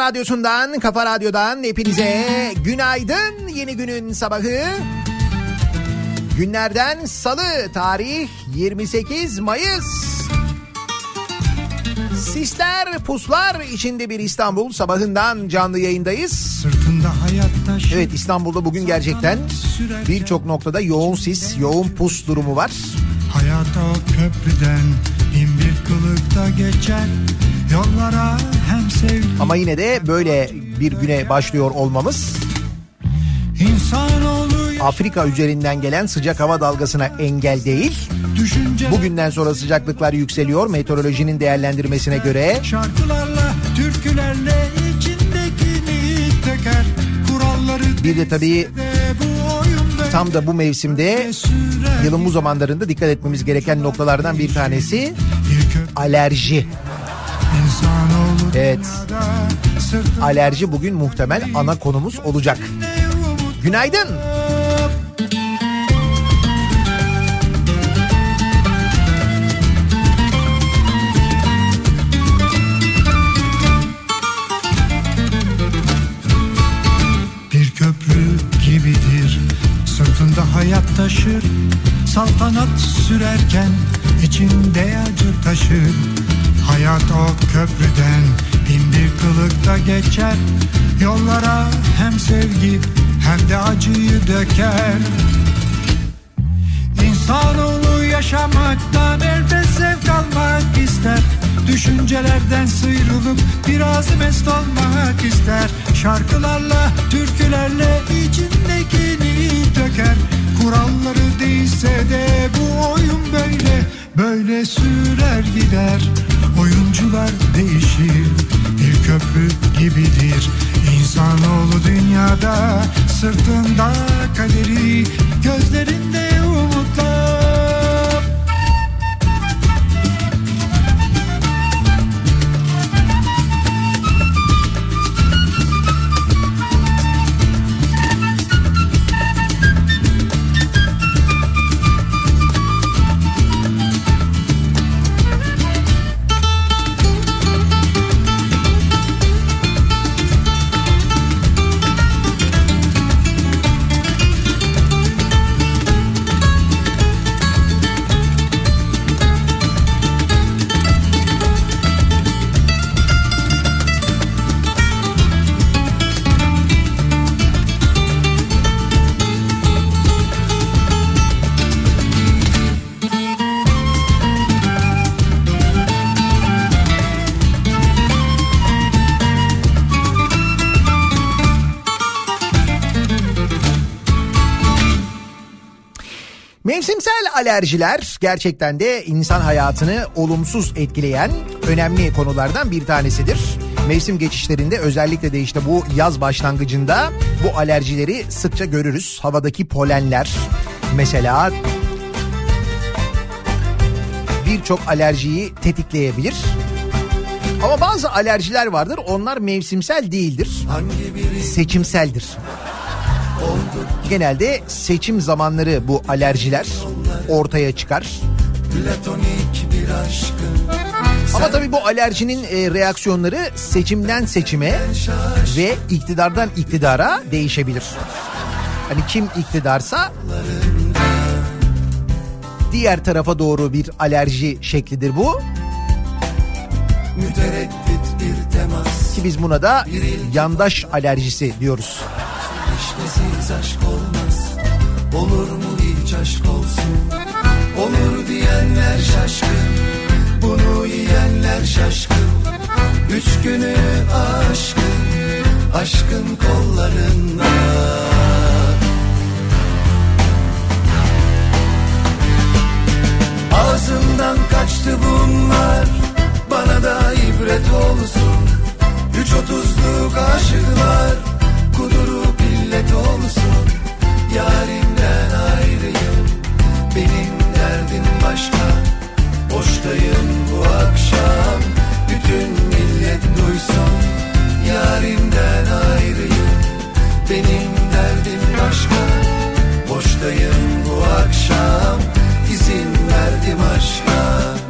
radyosundan, kafa radyodan hepinize günaydın. Yeni günün sabahı. Günlerden salı tarih 28 Mayıs. Sisler puslar içinde bir İstanbul sabahından canlı yayındayız. Evet İstanbul'da bugün gerçekten birçok noktada yoğun sis, yoğun pus durumu var. Hayata o köprüden bin bir kılıkta geçer. Yollara hem sevgi Ama yine de böyle bir güne başlıyor olmamız Afrika üzerinden gelen sıcak hava dalgasına engel değil. Bugünden sonra sıcaklıklar yükseliyor meteorolojinin değerlendirmesine göre. şarkılarla türkülerle içindekini döker. Kuralları Bir de tabii tam da bu mevsimde yılın bu zamanlarında dikkat etmemiz gereken noktalardan bir tanesi alerji. Evet. Alerji bugün muhtemel ana konumuz olacak. Günaydın. Bir köprü gibidir Sırtında hayat taşır Saltanat sürerken içinde acı taşır Hayat o köprüden. Bin bir kılıkta geçer. Yollara hem sevgi hem de acıyı döker. İnsanoğlu yaşamaktan elbet zevk almak ister. Düşüncelerden sıyrılıp biraz mest olmak ister. Şarkılarla, türkülerle içindekini döker. Kuralları değilse de bu oyun böyle. Böyle sürer gider Oyuncular değişir Bir köprü gibidir. İnsanoğlu dünyada Sırtında kaderi Gözlerinde umutlar alerjiler gerçekten de insan hayatını olumsuz etkileyen önemli konulardan bir tanesidir. Mevsim geçişlerinde özellikle de işte bu yaz başlangıcında bu alerjileri sıkça görürüz. Havadaki polenler mesela birçok alerjiyi tetikleyebilir. Ama bazı alerjiler vardır onlar mevsimsel değildir. Seçimseldir. Genelde seçim zamanları bu alerjiler ortaya çıkar. Platonik bir aşkın Ama tabii bu alerjinin e, reaksiyonları seçimden seçime ve iktidardan iktidara değişebilir. Hani kim iktidarsa diğer tarafa doğru bir alerji şeklidir bu. Ki biz buna da yandaş alerjisi diyoruz. İşlesiz aşk olmaz Olur mu hiç aşk olsun Olur diyenler şaşkın Bunu yiyenler şaşkın. Üç günü aşkın Aşkın kollarında. Ağzımdan kaçtı bunlar Bana da ibret olsun. Üç otuzluk aşıklar Kudurup illet olsun Yarimden ayrıyım. Benim derdim başka. Boştayım bu akşam. Bütün millet duysun. Yarimden ayrıyım. Benim derdim başka. Boştayım bu akşam. İzin verdim aşka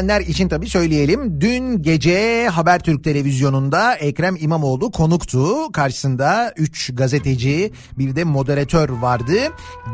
bilmeyenler için tabii söyleyelim. Dün gece Habertürk televizyonunda Ekrem İmamoğlu konuktu. Karşısında 3 gazeteci bir de moderatör vardı.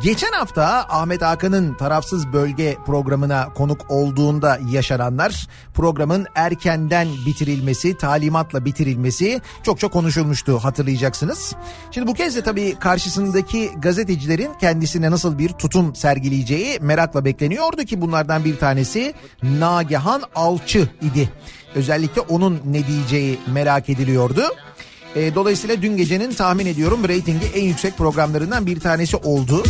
Geçen hafta Ahmet Hakan'ın tarafsız bölge programına konuk olduğunda yaşananlar programın erkenden bitirilmesi, talimatla bitirilmesi çok çok konuşulmuştu hatırlayacaksınız. Şimdi bu kez de tabii karşısındaki gazetecilerin kendisine nasıl bir tutum sergileyeceği merakla bekleniyordu ki bunlardan bir tanesi Nagihan Alçı idi. Özellikle onun ne diyeceği merak ediliyordu. E, dolayısıyla dün gecenin tahmin ediyorum reytingi en yüksek programlarından bir tanesi oldu.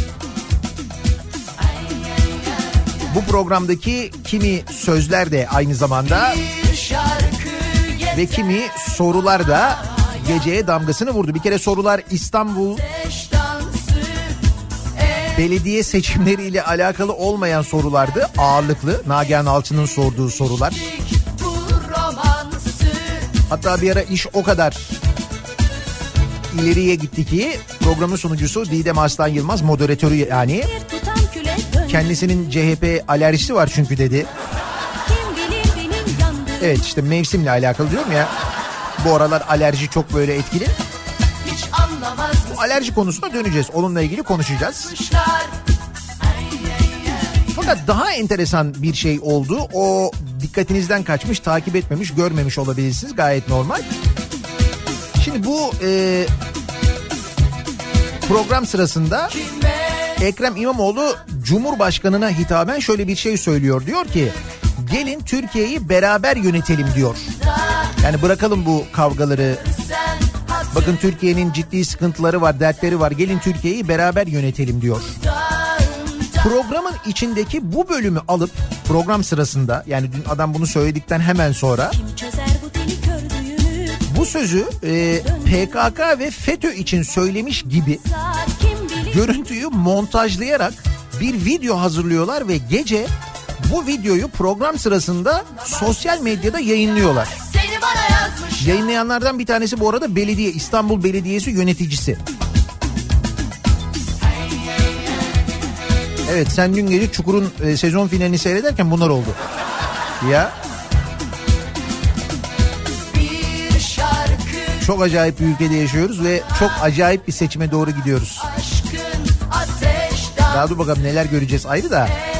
Bu programdaki kimi sözler de aynı zamanda ve kimi sorular da geceye damgasını vurdu. Bir kere sorular İstanbul belediye seçimleriyle alakalı olmayan sorulardı. Ağırlıklı Nagihan Alçı'nın sorduğu sorular. Hatta bir ara iş o kadar ileriye gitti ki programın sunucusu Didem Aslan Yılmaz moderatörü yani kendisinin CHP alerjisi var çünkü dedi. Evet işte mevsimle alakalı diyorum ya. Bu aralar alerji çok böyle etkili. Alerji konusuna döneceğiz. Onunla ilgili konuşacağız. Fakat daha enteresan bir şey oldu. O dikkatinizden kaçmış, takip etmemiş, görmemiş olabilirsiniz. Gayet normal. Şimdi bu e, program sırasında Ekrem İmamoğlu Cumhurbaşkanına hitaben şöyle bir şey söylüyor. Diyor ki gelin Türkiye'yi beraber yönetelim diyor. Yani bırakalım bu kavgaları. Bakın Türkiye'nin ciddi sıkıntıları var, dertleri var. Gelin Türkiye'yi beraber yönetelim diyor. Programın içindeki bu bölümü alıp program sırasında yani dün adam bunu söyledikten hemen sonra bu sözü e, PKK ve FETÖ için söylemiş gibi görüntüyü montajlayarak bir video hazırlıyorlar ve gece bu videoyu program sırasında sosyal medyada yayınlıyorlar. Yayınlayanlardan bir tanesi bu arada belediye İstanbul Belediyesi yöneticisi. Evet sen dün gece Çukur'un e, sezon finalini seyrederken bunlar oldu. Ya. Çok acayip bir ülkede yaşıyoruz ve çok acayip bir seçime doğru gidiyoruz. Daha dur bakalım neler göreceğiz ayrı da. Sıcak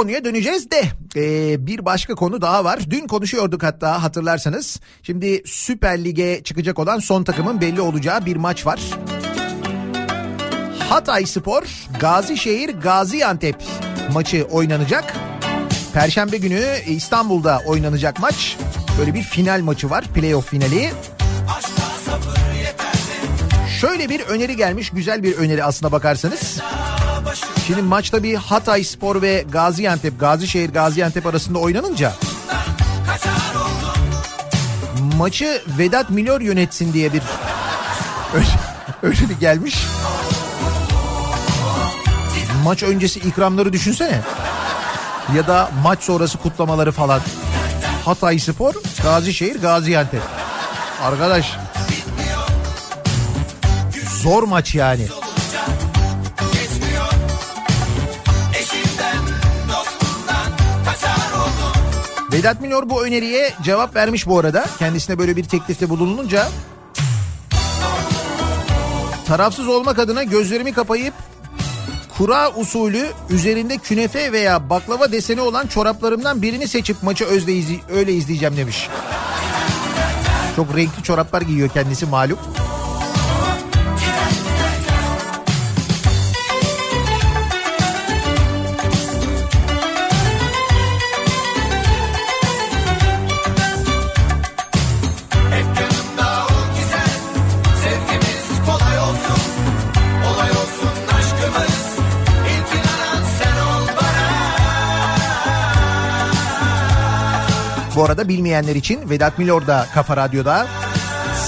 konuya döneceğiz de ee, bir başka konu daha var. Dün konuşuyorduk hatta hatırlarsanız. Şimdi Süper Lig'e çıkacak olan son takımın belli olacağı bir maç var. Hatay Spor, Gazişehir, Gaziantep maçı oynanacak. Perşembe günü İstanbul'da oynanacak maç. Böyle bir final maçı var, playoff finali. Şöyle bir öneri gelmiş, güzel bir öneri aslına bakarsanız. Şimdi maçta bir Hatay Spor ve Gaziantep, Gazişehir Gaziantep arasında oynanınca maçı Vedat Milor yönetsin diye bir öyle, bir gelmiş. Maç öncesi ikramları düşünsene. Ya da maç sonrası kutlamaları falan. Hatay Spor, Gazişehir, Gaziantep. Arkadaş. Zor maç yani. Vedat Milor bu öneriye cevap vermiş bu arada. Kendisine böyle bir teklifte bulununca tarafsız olmak adına gözlerimi kapayıp kura usulü üzerinde künefe veya baklava deseni olan çoraplarımdan birini seçip maçı özle izli öyle izleyeceğim demiş. Çok renkli çoraplar giyiyor kendisi malum. Bu arada bilmeyenler için Vedat Milor da Kafa Radyo'da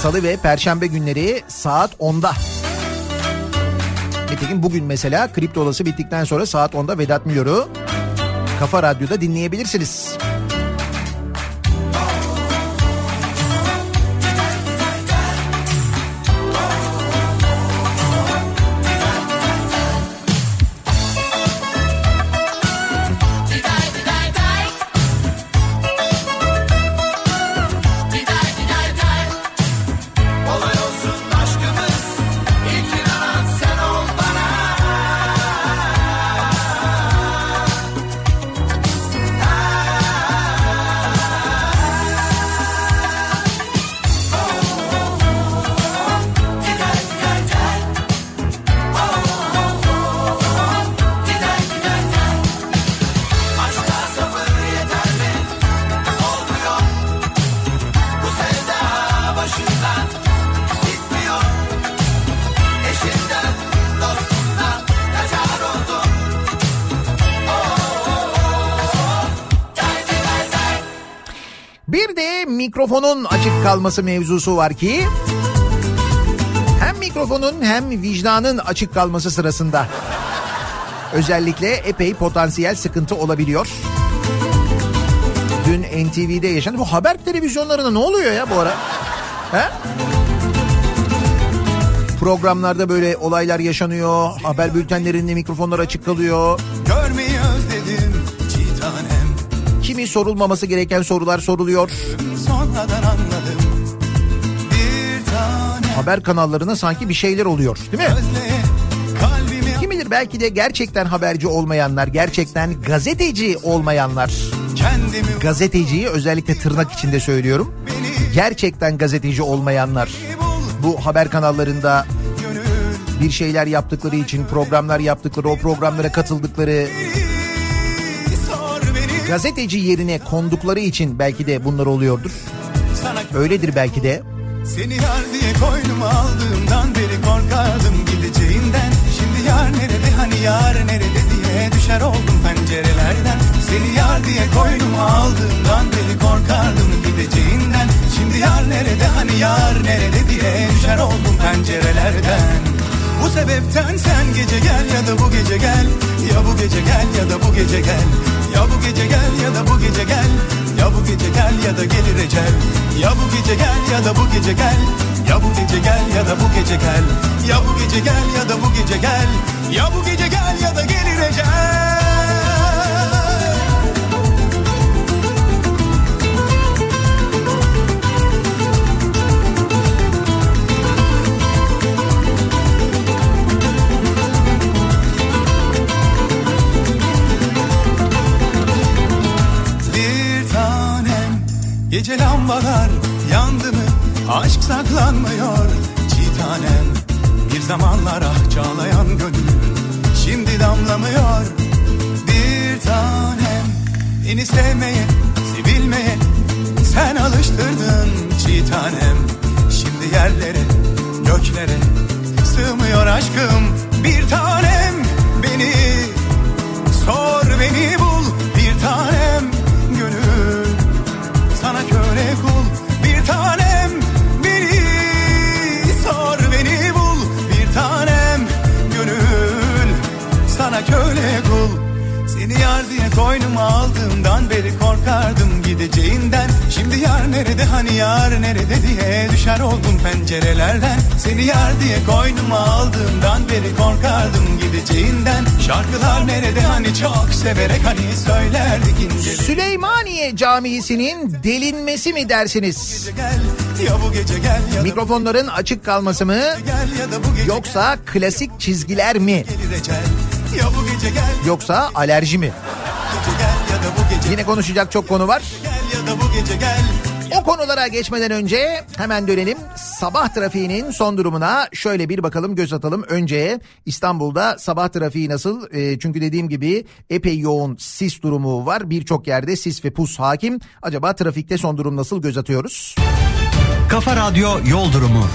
Salı ve Perşembe günleri saat 10'da. Nitekim bugün mesela kripto olası bittikten sonra saat 10'da Vedat Milor'u Kafa Radyo'da dinleyebilirsiniz. Mikrofonun açık kalması mevzusu var ki hem mikrofonun hem vicdanın açık kalması sırasında özellikle epey potansiyel sıkıntı olabiliyor. Dün NTV'de yaşandı. Bu haber televizyonlarında ne oluyor ya bu ara? He? Programlarda böyle olaylar yaşanıyor. Haber bültenlerinde mikrofonlar açık kalıyor. Görmeyi Kimi sorulmaması gereken sorular soruluyor. Haber kanallarına sanki bir şeyler oluyor değil mi? Kim bilir belki de gerçekten haberci olmayanlar, gerçekten gazeteci olmayanlar, gazeteciyi özellikle tırnak içinde söylüyorum. Gerçekten gazeteci olmayanlar bu haber kanallarında bir şeyler yaptıkları için, programlar yaptıkları, o programlara katıldıkları, gazeteci yerine kondukları için belki de bunlar oluyordur. Öyledir belki de. Seni yar diye koynuma aldığımdan beri korkardım gideceğinden Şimdi yar nerede hani yar nerede diye düşer oldum pencerelerden Seni yar diye koynuma aldığımdan beri korkardım gideceğinden Şimdi yar nerede hani yar nerede diye düşer oldum pencerelerden Bu sebepten sen gece gel ya da bu gece gel Ya bu gece gel ya da bu gece gel Ya bu gece gel ya da bu gece gel Ya bu gece gel ya da gelir ecel Ya bu gece gel ya da bu gece gel Ya bu gece gel ya da bu gece gel Ya bu gece gel ya da bu gece gel Ya bu gece gel ya da gelir ecel Gece lambalar yandı mı? Aşk saklanmıyor. Çiğ tanem Bir zamanlar ah çağlayan gönül Şimdi damlamıyor. Bir tanem Beni sevmeye, sevilmeye Sen alıştırdın çiğ tanem. Şimdi yerlere, göklere Sığmıyor aşkım. Bir tanem Beni Sor beni bul. Bir tanem köle kul bir tanem beni Sor beni bul. Bir tanem gönül Sana köle kul yar diye koynuma aldığımdan beri korkardım gideceğinden. Şimdi yar nerede hani yar nerede diye düşer oldum pencerelerden. Seni yar diye koynuma aldığımdan beri korkardım gideceğinden. Şarkılar nerede hani çok severek hani söylerdik ince Süleymaniye Camii'sinin delinmesi mi dersiniz? gel ya bu gece gel ya Mikrofonların açık kalması mı gel yoksa klasik çizgiler mi? ecel Ya bu gece gel Yoksa alerji mi? Yine konuşacak çok konu var. gel ya da bu gece gel O konulara geçmeden önce hemen dönelim. Sabah trafiğinin son durumuna şöyle bir bakalım göz atalım. Önce İstanbul'da sabah trafiği nasıl? E, çünkü dediğim gibi epey yoğun sis durumu var. Birçok yerde sis ve pus hakim. Acaba trafikte son durum nasıl göz atıyoruz? Kafa Radyo Yol Durumu.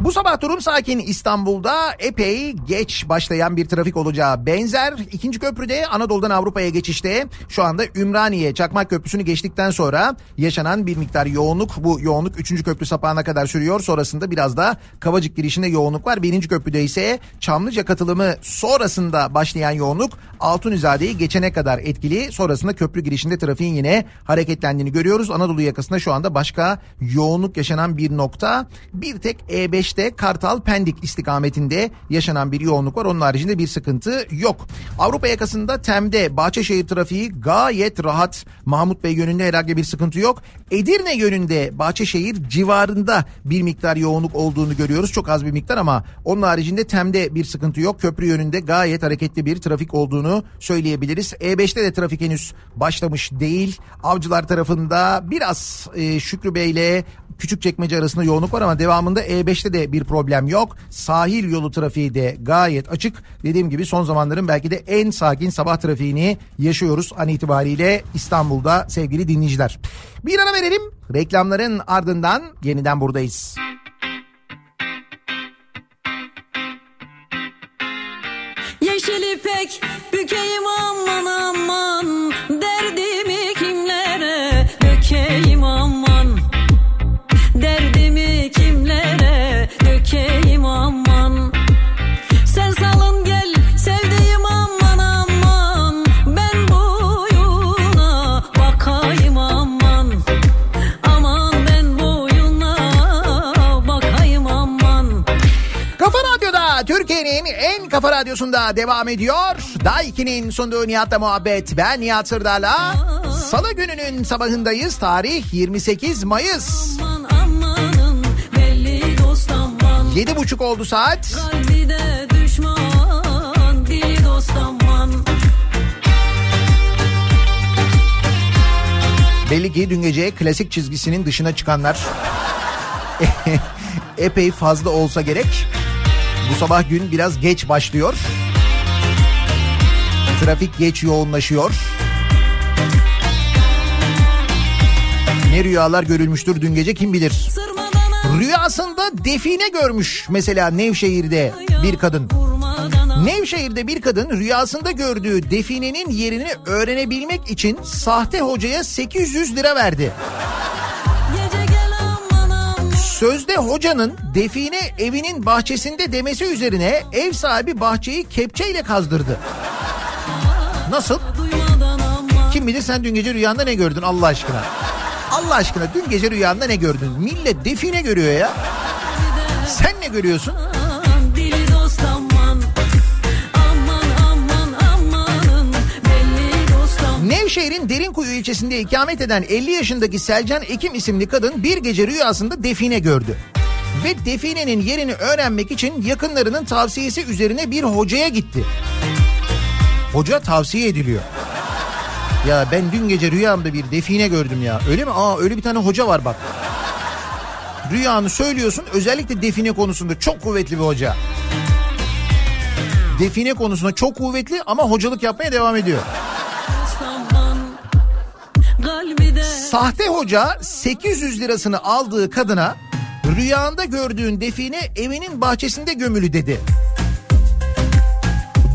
Bu sabah durum sakin İstanbul'da epey geç başlayan bir trafik olacağı benzer. İkinci köprüde Anadolu'dan Avrupa'ya geçişte şu anda Ümraniye Çakmak Köprüsü'nü geçtikten sonra yaşanan bir miktar yoğunluk. Bu yoğunluk 3. köprü sapağına kadar sürüyor. Sonrasında biraz da Kavacık girişinde yoğunluk var. 1. köprüde ise Çamlıca katılımı sonrasında başlayan yoğunluk Altunizade'yi geçene kadar etkili. Sonrasında köprü girişinde trafiğin yine hareketlendiğini görüyoruz. Anadolu yakasında şu anda başka yoğunluk yaşanan bir nokta. Bir tek E5'te Kartal Pendik istikametinde yaşanan bir yoğunluk var. Onun haricinde bir sıkıntı yok. Avrupa yakasında Tem'de Bahçeşehir trafiği gayet rahat. Mahmut Bey yönünde herhangi bir sıkıntı yok. Edirne yönünde Bahçeşehir civarında bir miktar yoğunluk olduğunu görüyoruz. Çok az bir miktar ama onun haricinde Tem'de bir sıkıntı yok. Köprü yönünde gayet hareketli bir trafik olduğunu söyleyebiliriz. E5'te de trafik henüz başlamış değil. Avcılar tarafında biraz e, Şükrü Bey ile Küçükçekmece arasında yoğunluk var ama devamında E5'te de bir problem yok. Sahil yolu trafiği de gayet açık. Dediğim gibi son zamanların belki de en sakin sabah trafiğini yaşıyoruz an itibariyle İstanbul'da sevgili dinleyiciler. Bir ara verelim. Reklamların ardından yeniden buradayız. Yeşil ipek bükeyim aman aman kafa radyosunda devam ediyor. Daiki'nin sunduğu Nihat'la muhabbet. Ben Nihat Sırdar'la. Salı gününün sabahındayız. Tarih 28 Mayıs. Yedi buçuk oldu saat. Düşman dili. Belli ki dün gece klasik çizgisinin dışına çıkanlar epey fazla olsa gerek. Bu sabah gün biraz geç başlıyor. Trafik geç yoğunlaşıyor. Ne rüyalar görülmüştür dün gece kim bilir. Rüyasında define görmüş mesela Nevşehir'de bir kadın. Nevşehir'de bir kadın rüyasında gördüğü definenin yerini öğrenebilmek için sahte hocaya 800 lira verdi. Sözde hocanın define evinin bahçesinde demesi üzerine ev sahibi bahçeyi kepçeyle kazdırdı. Nasıl? Kim bilir sen dün gece rüyanda ne gördün Allah aşkına? Allah aşkına dün gece rüyanda ne gördün? Millet define görüyor ya. Sen ne görüyorsun? Nevşehir'in Derinkuyu ilçesinde ikamet eden 50 yaşındaki Selcan Ekim isimli kadın bir gece rüyasında define gördü. Ve definenin yerini öğrenmek için yakınlarının tavsiyesi üzerine bir hocaya gitti. Hoca tavsiye ediliyor. Ya ben dün gece rüyamda bir define gördüm ya. Öyle mi? Aa öyle bir tane hoca var bak. Rüyanı söylüyorsun özellikle define konusunda çok kuvvetli bir hoca. Define konusunda çok kuvvetli ama hocalık yapmaya devam ediyor. Sahte hoca 800 lirasını aldığı kadına rüyanda gördüğün define evinin bahçesinde gömülü dedi.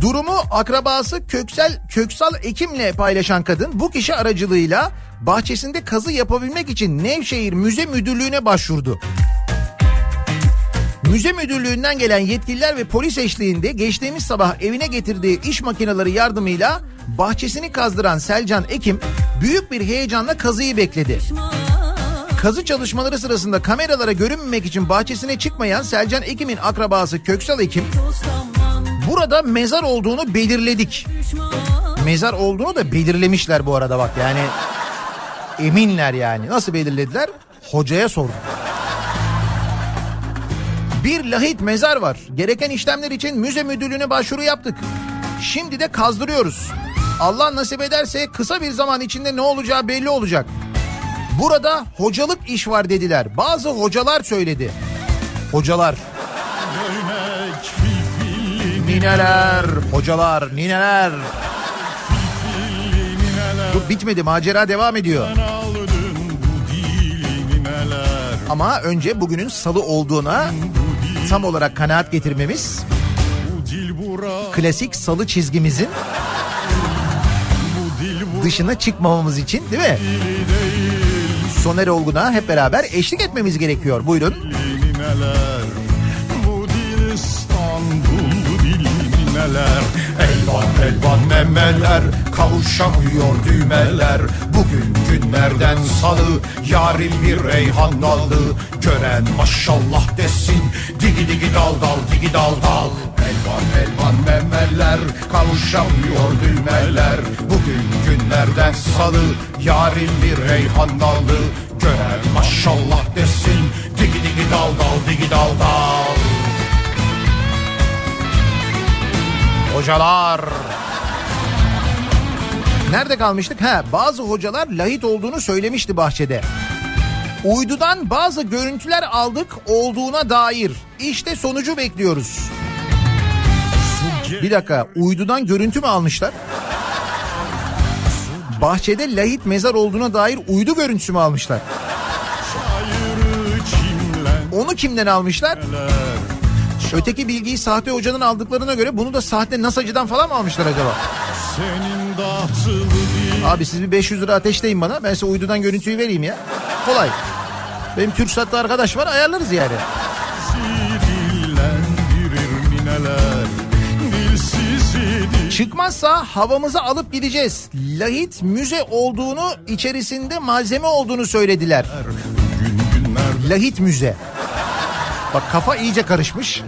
Durumu akrabası Köksal Köksal Ekim'le paylaşan kadın bu kişi aracılığıyla bahçesinde kazı yapabilmek için Nevşehir Müze Müdürlüğü'ne başvurdu. Müze müdürlüğünden gelen yetkililer ve polis eşliğinde geçtiğimiz sabah evine getirdiği iş makineleri yardımıyla bahçesini kazdıran Selcan Ekim büyük bir heyecanla kazıyı bekledi. Kazı çalışmaları sırasında kameralara görünmemek için bahçesine çıkmayan Selcan Ekim'in akrabası Köksal Ekim burada mezar olduğunu belirledik. Mezar olduğunu da belirlemişler bu arada bak yani eminler yani. Nasıl belirlediler? Hocaya sordum. Bir lahit mezar var. Gereken işlemler için müze müdürlüğüne başvuru yaptık. Şimdi de kazdırıyoruz. Allah nasip ederse kısa bir zaman içinde ne olacağı belli olacak. Burada hocalık iş var dediler. Bazı hocalar söyledi. Hocalar. Nineler, hocalar, nineler. Dur bitmedi macera devam ediyor. Ama önce bugünün salı olduğuna tam olarak kanaat getirmemiz klasik salı çizgimizin dışına çıkmamamız için değil mi? Soner Olgun'a hep beraber eşlik etmemiz gerekiyor. Buyurun. neler Bu dil İstanbul bu dil neler Elvan elvan memeler kavuşamıyor düğmeler. Bugün günlerden salı yarın bir reyhan dalı. Gören maşallah desin digi digi dal dal digi dal dal. Elvan elvan memeler kavuşamıyor düğmeler. Bugün günlerden salı yarın bir reyhan dalı. Gören maşallah desin digi digi dal dal digi dal dal Hocalar. Nerede kalmıştık? Ha, bazı hocalar lahit olduğunu söylemişti bahçede. Uydudan bazı görüntüler aldık olduğuna dair. İşte sonucu bekliyoruz. Bir dakika, uydudan görüntü mü almışlar? Bahçede lahit mezar olduğuna dair uydu görüntüsü mü almışlar? Onu kimden almışlar? Öteki bilgiyi sahte hocanın aldıklarına göre bunu da sahte NASA'cıdan falan mı almışlar acaba? Abi siz bir 500 lira ateşleyin bana. Ben size uydudan görüntüyü vereyim ya. Kolay. Benim TürkSat'ta arkadaş var ayarlarız yani. Çıkmazsa havamızı alıp gideceğiz. Lahit müze olduğunu içerisinde malzeme olduğunu söylediler. Lahit müze. Bak kafa iyice karışmış.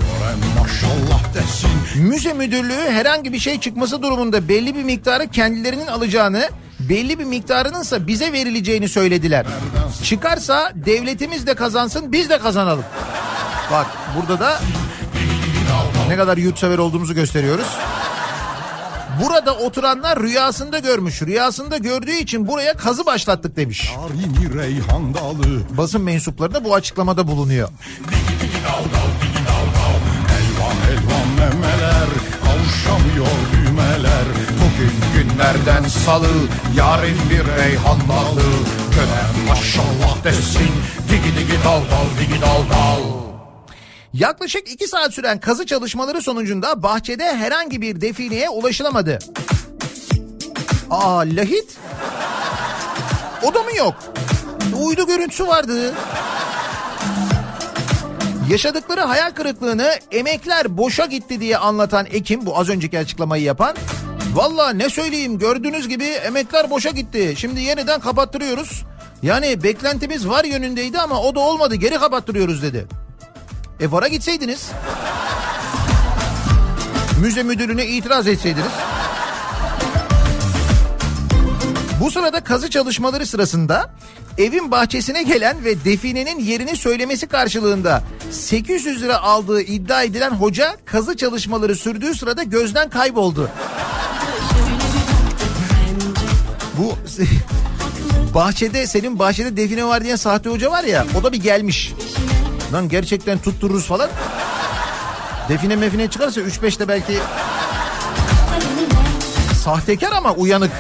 Müze müdürlüğü herhangi bir şey çıkması durumunda belli bir miktarı kendilerinin alacağını, belli bir miktarının ise bize verileceğini söylediler. Çıkarsa devletimiz de kazansın, biz de kazanalım. Bak burada da ne kadar yurtsever olduğumuzu gösteriyoruz. Burada oturanlar rüyasında görmüş. Rüyasında gördüğü için buraya kazı başlattık demiş. Basın mensupları da bu açıklamada bulunuyor. Elvan elvan memeler Kavuşamıyor düğmeler Bugün günlerden salı Yarın bir reyhan dalı Dönem maşallah desin Digi digi dal dal digi dal dal Yaklaşık iki saat süren kazı çalışmaları sonucunda bahçede herhangi bir defineye ulaşılamadı. Aa lahit? O da mı yok? Uydu görüntüsü vardı. Yaşadıkları hayal kırıklığını emekler boşa gitti diye anlatan Ekim bu az önceki açıklamayı yapan. Valla ne söyleyeyim gördüğünüz gibi emekler boşa gitti. Şimdi yeniden kapattırıyoruz. Yani beklentimiz var yönündeydi ama o da olmadı geri kapattırıyoruz dedi. E VAR'a gitseydiniz. Müze müdürüne itiraz etseydiniz. Bu sırada kazı çalışmaları sırasında evin bahçesine gelen ve definenin yerini söylemesi karşılığında 800 lira aldığı iddia edilen hoca kazı çalışmaları sürdüğü sırada gözden kayboldu. Bu bahçede senin bahçede define var diyen sahte hoca var ya o da bir gelmiş. Lan gerçekten tuttururuz falan. Define mefine çıkarsa 3-5'te belki sahtekar ama uyanık.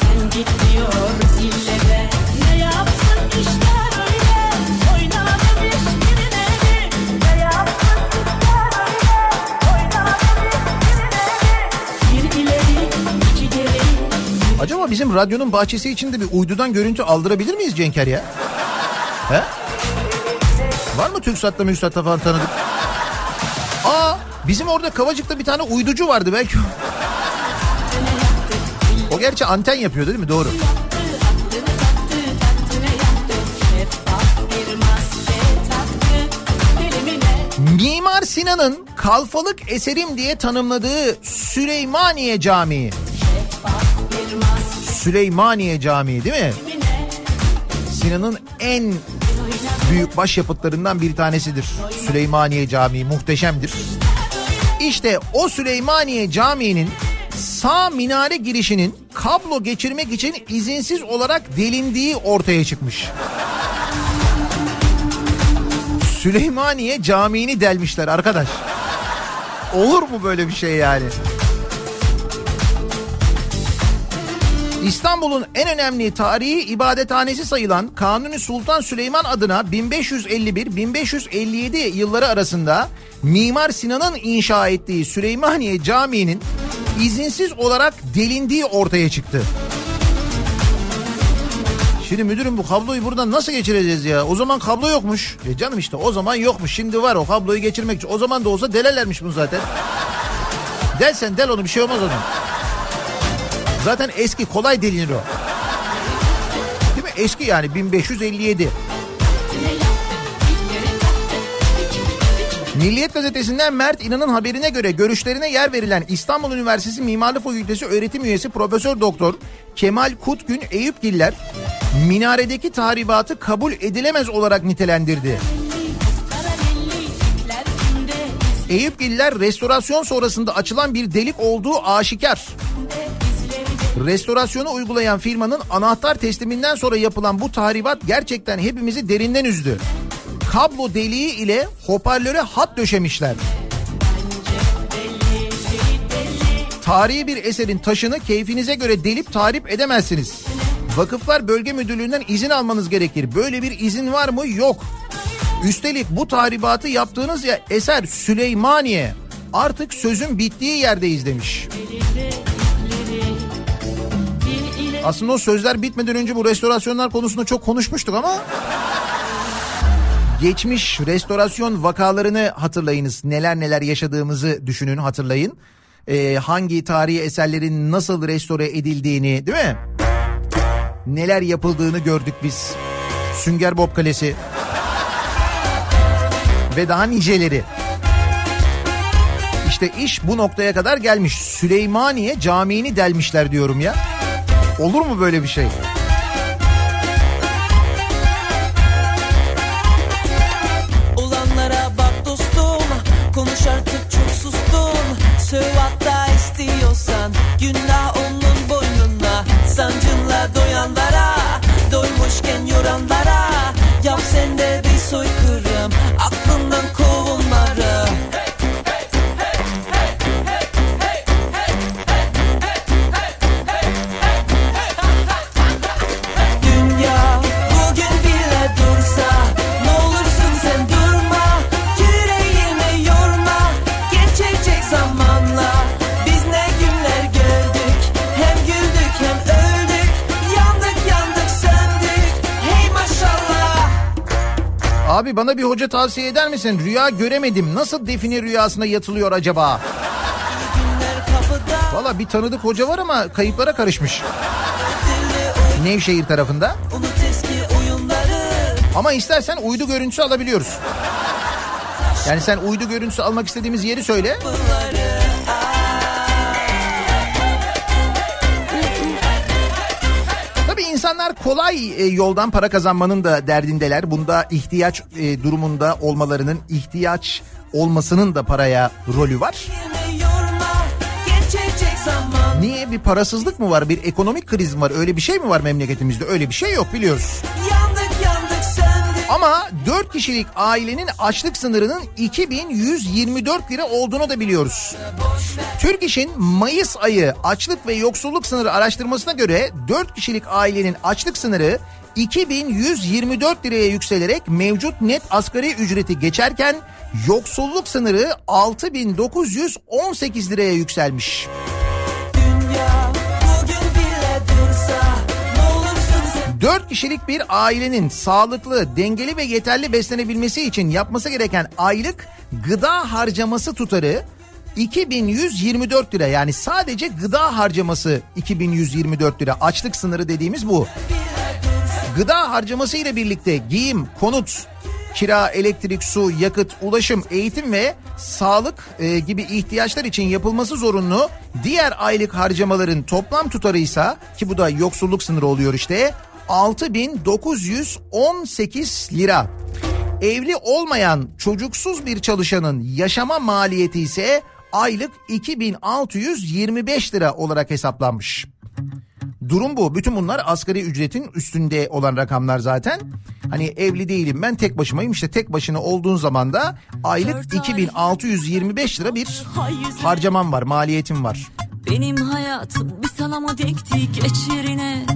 Sen git diyor Ne yapsın Acaba bizim radyonun bahçesi içinde bir uydudan görüntü aldırabilir miyiz Cenker ya? He? Var mı TürkSat'ta Müksat'ta falan tanıdık? Aa bizim orada Kavacık'ta bir tane uyducu vardı belki. o- gerçi anten yapıyor değil mi? Doğru. Mimar Sinan'ın kalfalık eserim diye tanımladığı Süleymaniye Camii. Süleymaniye Camii değil mi? Sinan'ın en büyük başyapıtlarından bir tanesidir. Süleymaniye Camii muhteşemdir. İşte o Süleymaniye Camii'nin sağ minare girişinin kablo geçirmek için izinsiz olarak delindiği ortaya çıkmış. Süleymaniye Camii'ni delmişler arkadaş. Olur mu böyle bir şey yani? İstanbul'un en önemli tarihi ibadethanesi sayılan Kanuni Sultan Süleyman adına 1551-1557 yılları arasında Mimar Sinan'ın inşa ettiği Süleymaniye Camii'nin izinsiz olarak delindiği ortaya çıktı. Şimdi müdürüm bu kabloyu buradan nasıl geçireceğiz ya? O zaman kablo yokmuş. E canım işte o zaman yokmuş. Şimdi var o kabloyu geçirmek için. O zaman da olsa delerlermiş bunu zaten. Del sen del onu bir şey olmaz onun. Zaten eski kolay delinir o. Değil mi? Eski yani 1557. Milliyet gazetesinden Mert İnan'ın haberine göre görüşlerine yer verilen İstanbul Üniversitesi Mimarlık Fakültesi öğretim üyesi Profesör Doktor Kemal Kutgün Eyüpgiller minaredeki tahribatı kabul edilemez olarak nitelendirdi. Eyüpgiller restorasyon sonrasında açılan bir delik olduğu aşikar. Restorasyonu uygulayan firmanın anahtar tesliminden sonra yapılan bu tahribat gerçekten hepimizi derinden üzdü. Kablo deliği ile hoparlöre hat döşemişler. Tarihi bir eserin taşını keyfinize göre delip tahrip edemezsiniz. Vakıflar Bölge Müdürlüğü'nden izin almanız gerekir. Böyle bir izin var mı? Yok. Üstelik bu tahribatı yaptığınız ya eser Süleymaniye. Artık sözün bittiği yerdeyiz demiş. Aslında o sözler bitmeden önce bu restorasyonlar konusunda çok konuşmuştuk ama... Geçmiş restorasyon vakalarını hatırlayınız. Neler neler yaşadığımızı düşünün hatırlayın. Ee, hangi tarihi eserlerin nasıl restore edildiğini değil mi? Neler yapıldığını gördük biz. Sünger Bob Kalesi. Ve daha niceleri. İşte iş bu noktaya kadar gelmiş. Süleymaniye Camii'ni delmişler diyorum ya. Olur mu böyle bir şey? Olanlara bak dostum Konuş artık çok sustum. Söv hatta istiyorsan Günah onun boynuna Sancınla doyanlara Doymuşken yoranlara. Yap sen de bir soykırım Abi bana bir hoca tavsiye eder misin? Rüya göremedim. Nasıl define rüyasına yatılıyor acaba? Valla bir tanıdık hoca var ama kayıplara karışmış. Nevşehir tarafında. Ama istersen uydu görüntüsü alabiliyoruz. Yani sen uydu görüntüsü almak istediğimiz yeri söyle. Bunları kolay e, yoldan para kazanmanın da derdindeler. Bunda ihtiyaç e, durumunda olmalarının, ihtiyaç olmasının da paraya rolü var. Niye bir parasızlık mı var, bir ekonomik kriz mi var? Öyle bir şey mi var memleketimizde? Öyle bir şey yok biliyoruz. Söndük Ama 4 kişilik ailenin açlık sınırının 2124 lira olduğunu da biliyoruz. Türk İş'in Mayıs ayı açlık ve yoksulluk sınırı araştırmasına göre 4 kişilik ailenin açlık sınırı 2124 liraya yükselerek mevcut net asgari ücreti geçerken yoksulluk sınırı 6918 liraya yükselmiş. 4 kişilik bir ailenin sağlıklı, dengeli ve yeterli beslenebilmesi için yapması gereken aylık gıda harcaması tutarı 2124 lira yani sadece gıda harcaması 2124 lira açlık sınırı dediğimiz bu. Gıda harcaması ile birlikte giyim, konut, kira, elektrik, su, yakıt, ulaşım, eğitim ve sağlık e, gibi ihtiyaçlar için yapılması zorunlu diğer aylık harcamaların toplam tutarıysa ki bu da yoksulluk sınırı oluyor işte 6918 lira. Evli olmayan çocuksuz bir çalışanın yaşama maliyeti ise aylık 2625 lira olarak hesaplanmış. Durum bu. Bütün bunlar asgari ücretin üstünde olan rakamlar zaten. Hani evli değilim ben tek başımayım işte tek başına olduğun zaman da aylık 2625 lira bir harcamam var maliyetim var. Benim hayatım bir sana mı dikti geçirine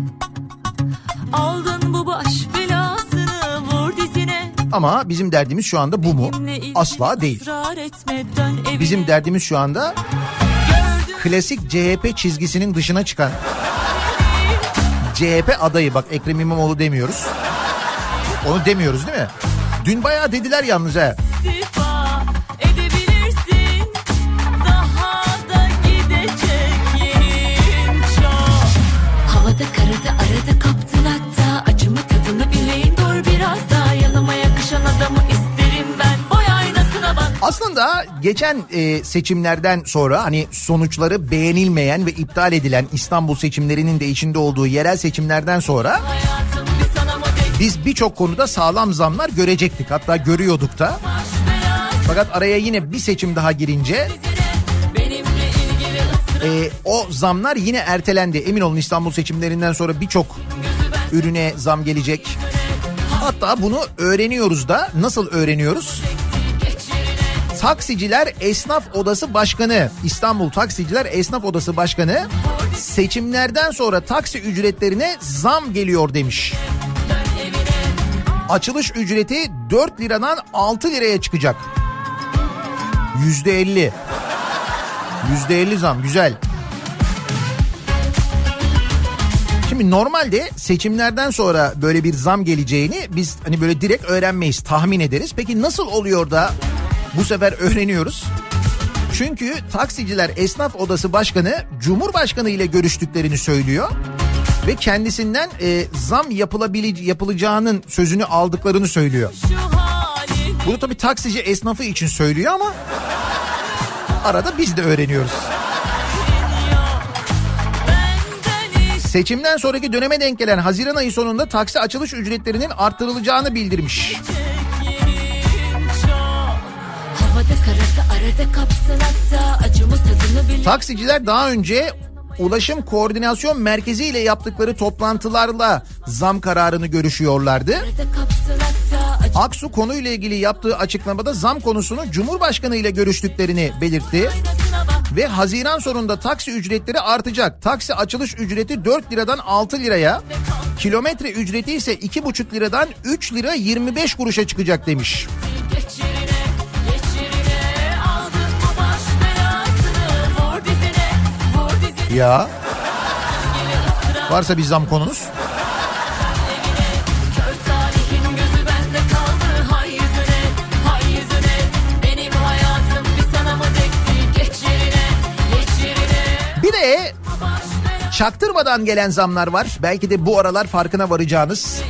Aldın bu baş belasını vur dizine Ama bizim derdimiz şu anda bu mu? Asla değil. Bizim derdimiz şu anda klasik CHP çizgisinin dışına çıkan CHP adayı bak Ekrem İmamoğlu demiyoruz. Onu demiyoruz değil mi? Dün bayağı dediler yalnız ha. istifa edebilirsin Daha da gidecek yerin çok Havada karada arada Aslında geçen e, seçimlerden sonra hani sonuçları beğenilmeyen ve iptal edilen İstanbul seçimlerinin de içinde olduğu yerel seçimlerden sonra biz birçok konuda sağlam zamlar görecektik. Hatta görüyorduk da. Fakat araya yine bir seçim daha girince e, o zamlar yine ertelendi. Emin olun İstanbul seçimlerinden sonra birçok ürüne zam gelecek. Hatta bunu öğreniyoruz da nasıl öğreniyoruz? Taksiciler Esnaf Odası Başkanı, İstanbul Taksiciler Esnaf Odası Başkanı seçimlerden sonra taksi ücretlerine zam geliyor demiş. Açılış ücreti 4 liradan 6 liraya çıkacak. Yüzde 50. Yüzde 50 zam güzel. Şimdi normalde seçimlerden sonra böyle bir zam geleceğini biz hani böyle direkt öğrenmeyiz, tahmin ederiz. Peki nasıl oluyor da bu sefer öğreniyoruz? Çünkü taksiciler esnaf odası başkanı Cumhurbaşkanı ile görüştüklerini söylüyor ve kendisinden e, zam yapılabile yapılacağının sözünü aldıklarını söylüyor. Bunu tabii taksici esnafı için söylüyor ama Arada biz de öğreniyoruz. Seçimden sonraki döneme denk gelen Haziran ayı sonunda taksi açılış ücretlerinin arttırılacağını bildirmiş. Havada Taksiciler daha önce Ulaşım Koordinasyon Merkezi ile yaptıkları toplantılarla zam kararını görüşüyorlardı. Aksu konuyla ilgili yaptığı açıklamada zam konusunu Cumhurbaşkanı ile görüştüklerini belirtti. Ve Haziran sonunda taksi ücretleri artacak. Taksi açılış ücreti 4 liradan 6 liraya, kilometre ücreti ise 2,5 liradan 3 lira 25 kuruşa çıkacak demiş. geçirine Ya. Varsa bir zam konunuz. bir de çaktırmadan gelen zamlar var. Belki de bu aralar farkına varacağınız.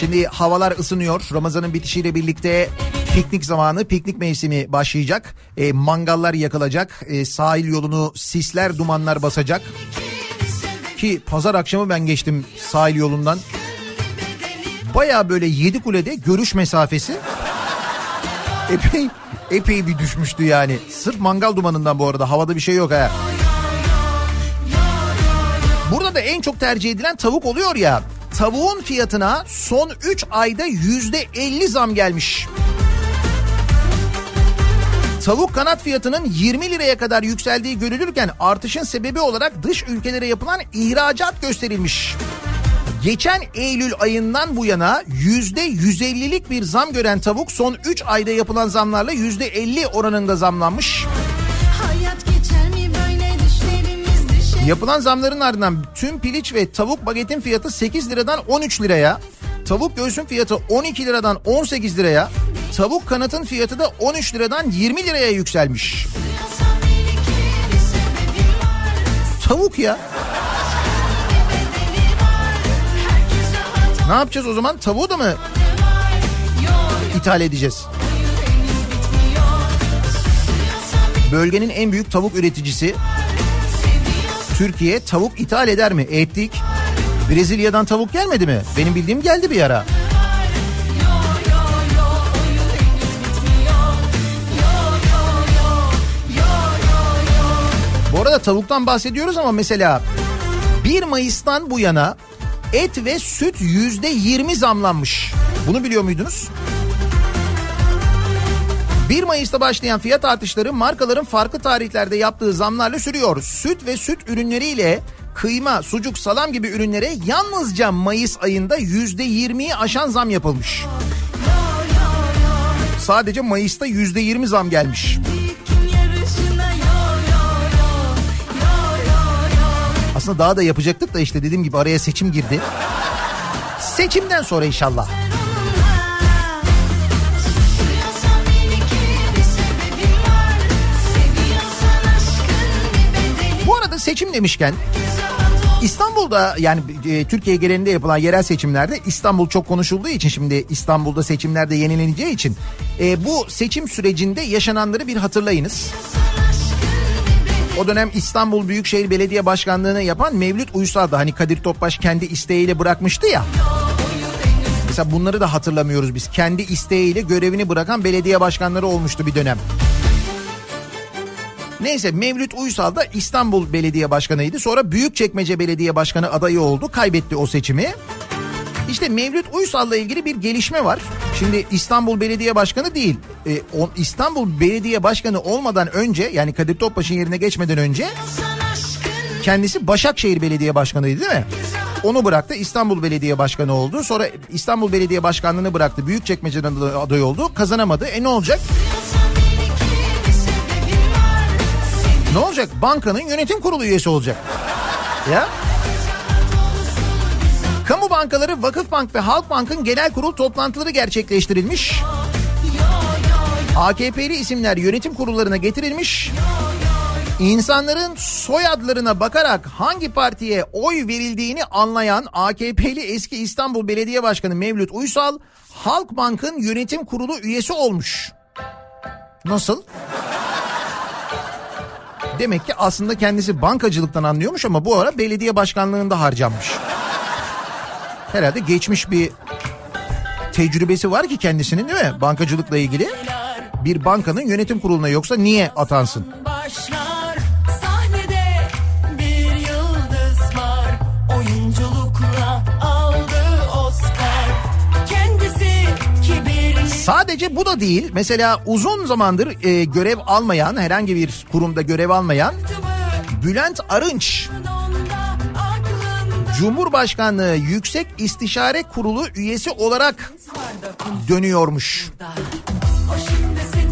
Şimdi havalar ısınıyor. Ramazanın bitişiyle birlikte piknik zamanı, piknik mevsimi başlayacak. E, mangallar yakılacak. E, sahil yolunu sisler, dumanlar basacak. Ki pazar akşamı ben geçtim sahil yolundan. Baya böyle yedi kulede görüş mesafesi epey epey bir düşmüştü yani. Sırf mangal dumanından bu arada havada bir şey yok ha. Burada da en çok tercih edilen tavuk oluyor ya. Tavuğun fiyatına son 3 ayda %50 zam gelmiş. Tavuk kanat fiyatının 20 liraya kadar yükseldiği görülürken artışın sebebi olarak dış ülkelere yapılan ihracat gösterilmiş. Geçen Eylül ayından bu yana %150'lik bir zam gören tavuk son 3 ayda yapılan zamlarla %50 oranında zamlanmış. Yapılan zamların ardından tüm piliç ve tavuk bagetin fiyatı 8 liradan 13 liraya, tavuk göğsün fiyatı 12 liradan 18 liraya, tavuk kanatın fiyatı da 13 liradan 20 liraya yükselmiş. Tavuk ya. Ne yapacağız o zaman? Tavuğu da mı ithal edeceğiz? Bölgenin en büyük tavuk üreticisi Türkiye tavuk ithal eder mi? Ettik. Brezilya'dan tavuk gelmedi mi? Benim bildiğim geldi bir ara. Bu arada tavuktan bahsediyoruz ama mesela 1 Mayıs'tan bu yana et ve süt yüzde 20 zamlanmış. Bunu biliyor muydunuz? 1 Mayıs'ta başlayan fiyat artışları markaların farklı tarihlerde yaptığı zamlarla sürüyor. Süt ve süt ürünleriyle kıyma, sucuk, salam gibi ürünlere yalnızca Mayıs ayında %20'yi aşan zam yapılmış. Sadece Mayıs'ta %20 zam gelmiş. Aslında daha da yapacaktık da işte dediğim gibi araya seçim girdi. Seçimden sonra inşallah. Bu arada seçim demişken İstanbul'da yani e, Türkiye genelinde yapılan yerel seçimlerde İstanbul çok konuşulduğu için şimdi İstanbul'da seçimlerde yenileneceği için e, bu seçim sürecinde yaşananları bir hatırlayınız. O dönem İstanbul Büyükşehir Belediye Başkanlığı'nı yapan Mevlüt Uysal da hani Kadir Topbaş kendi isteğiyle bırakmıştı ya. Mesela bunları da hatırlamıyoruz biz. Kendi isteğiyle görevini bırakan belediye başkanları olmuştu bir dönem. Neyse Mevlüt Uysal da İstanbul Belediye Başkanı'ydı. Sonra Büyükçekmece Belediye Başkanı adayı oldu. Kaybetti o seçimi. İşte Mevlüt Uysal'la ilgili bir gelişme var. Şimdi İstanbul Belediye Başkanı değil. e, o, İstanbul Belediye Başkanı olmadan önce yani Kadir Topbaş'ın yerine geçmeden önce kendisi Başakşehir Belediye Başkanı'ydı değil mi? Onu bıraktı İstanbul Belediye Başkanı oldu. Sonra İstanbul Belediye Başkanlığı'nı bıraktı. Büyükçekmece'den aday oldu. Kazanamadı. E ne olacak? Ne olacak? Bankanın yönetim kurulu üyesi olacak. Ya? Kamu bankaları, Vakıfbank ve Halkbank'ın genel kurul toplantıları gerçekleştirilmiş. AKP'li isimler yönetim kurullarına getirilmiş. İnsanların soyadlarına bakarak hangi partiye oy verildiğini anlayan AKP'li eski İstanbul Belediye Başkanı Mevlüt Uysal Halkbank'ın yönetim kurulu üyesi olmuş. Nasıl? Demek ki aslında kendisi bankacılıktan anlıyormuş ama bu ara belediye başkanlığında harcanmış. Herhalde geçmiş bir tecrübesi var ki kendisinin değil mi? Bankacılıkla ilgili. Bir bankanın yönetim kuruluna yoksa niye atansın? başlar Sadece bu da değil. Mesela uzun zamandır e, görev almayan, herhangi bir kurumda görev almayan Bülent Arınç Cumhurbaşkanlığı Yüksek İstişare Kurulu üyesi olarak dönüyormuş. O şimdi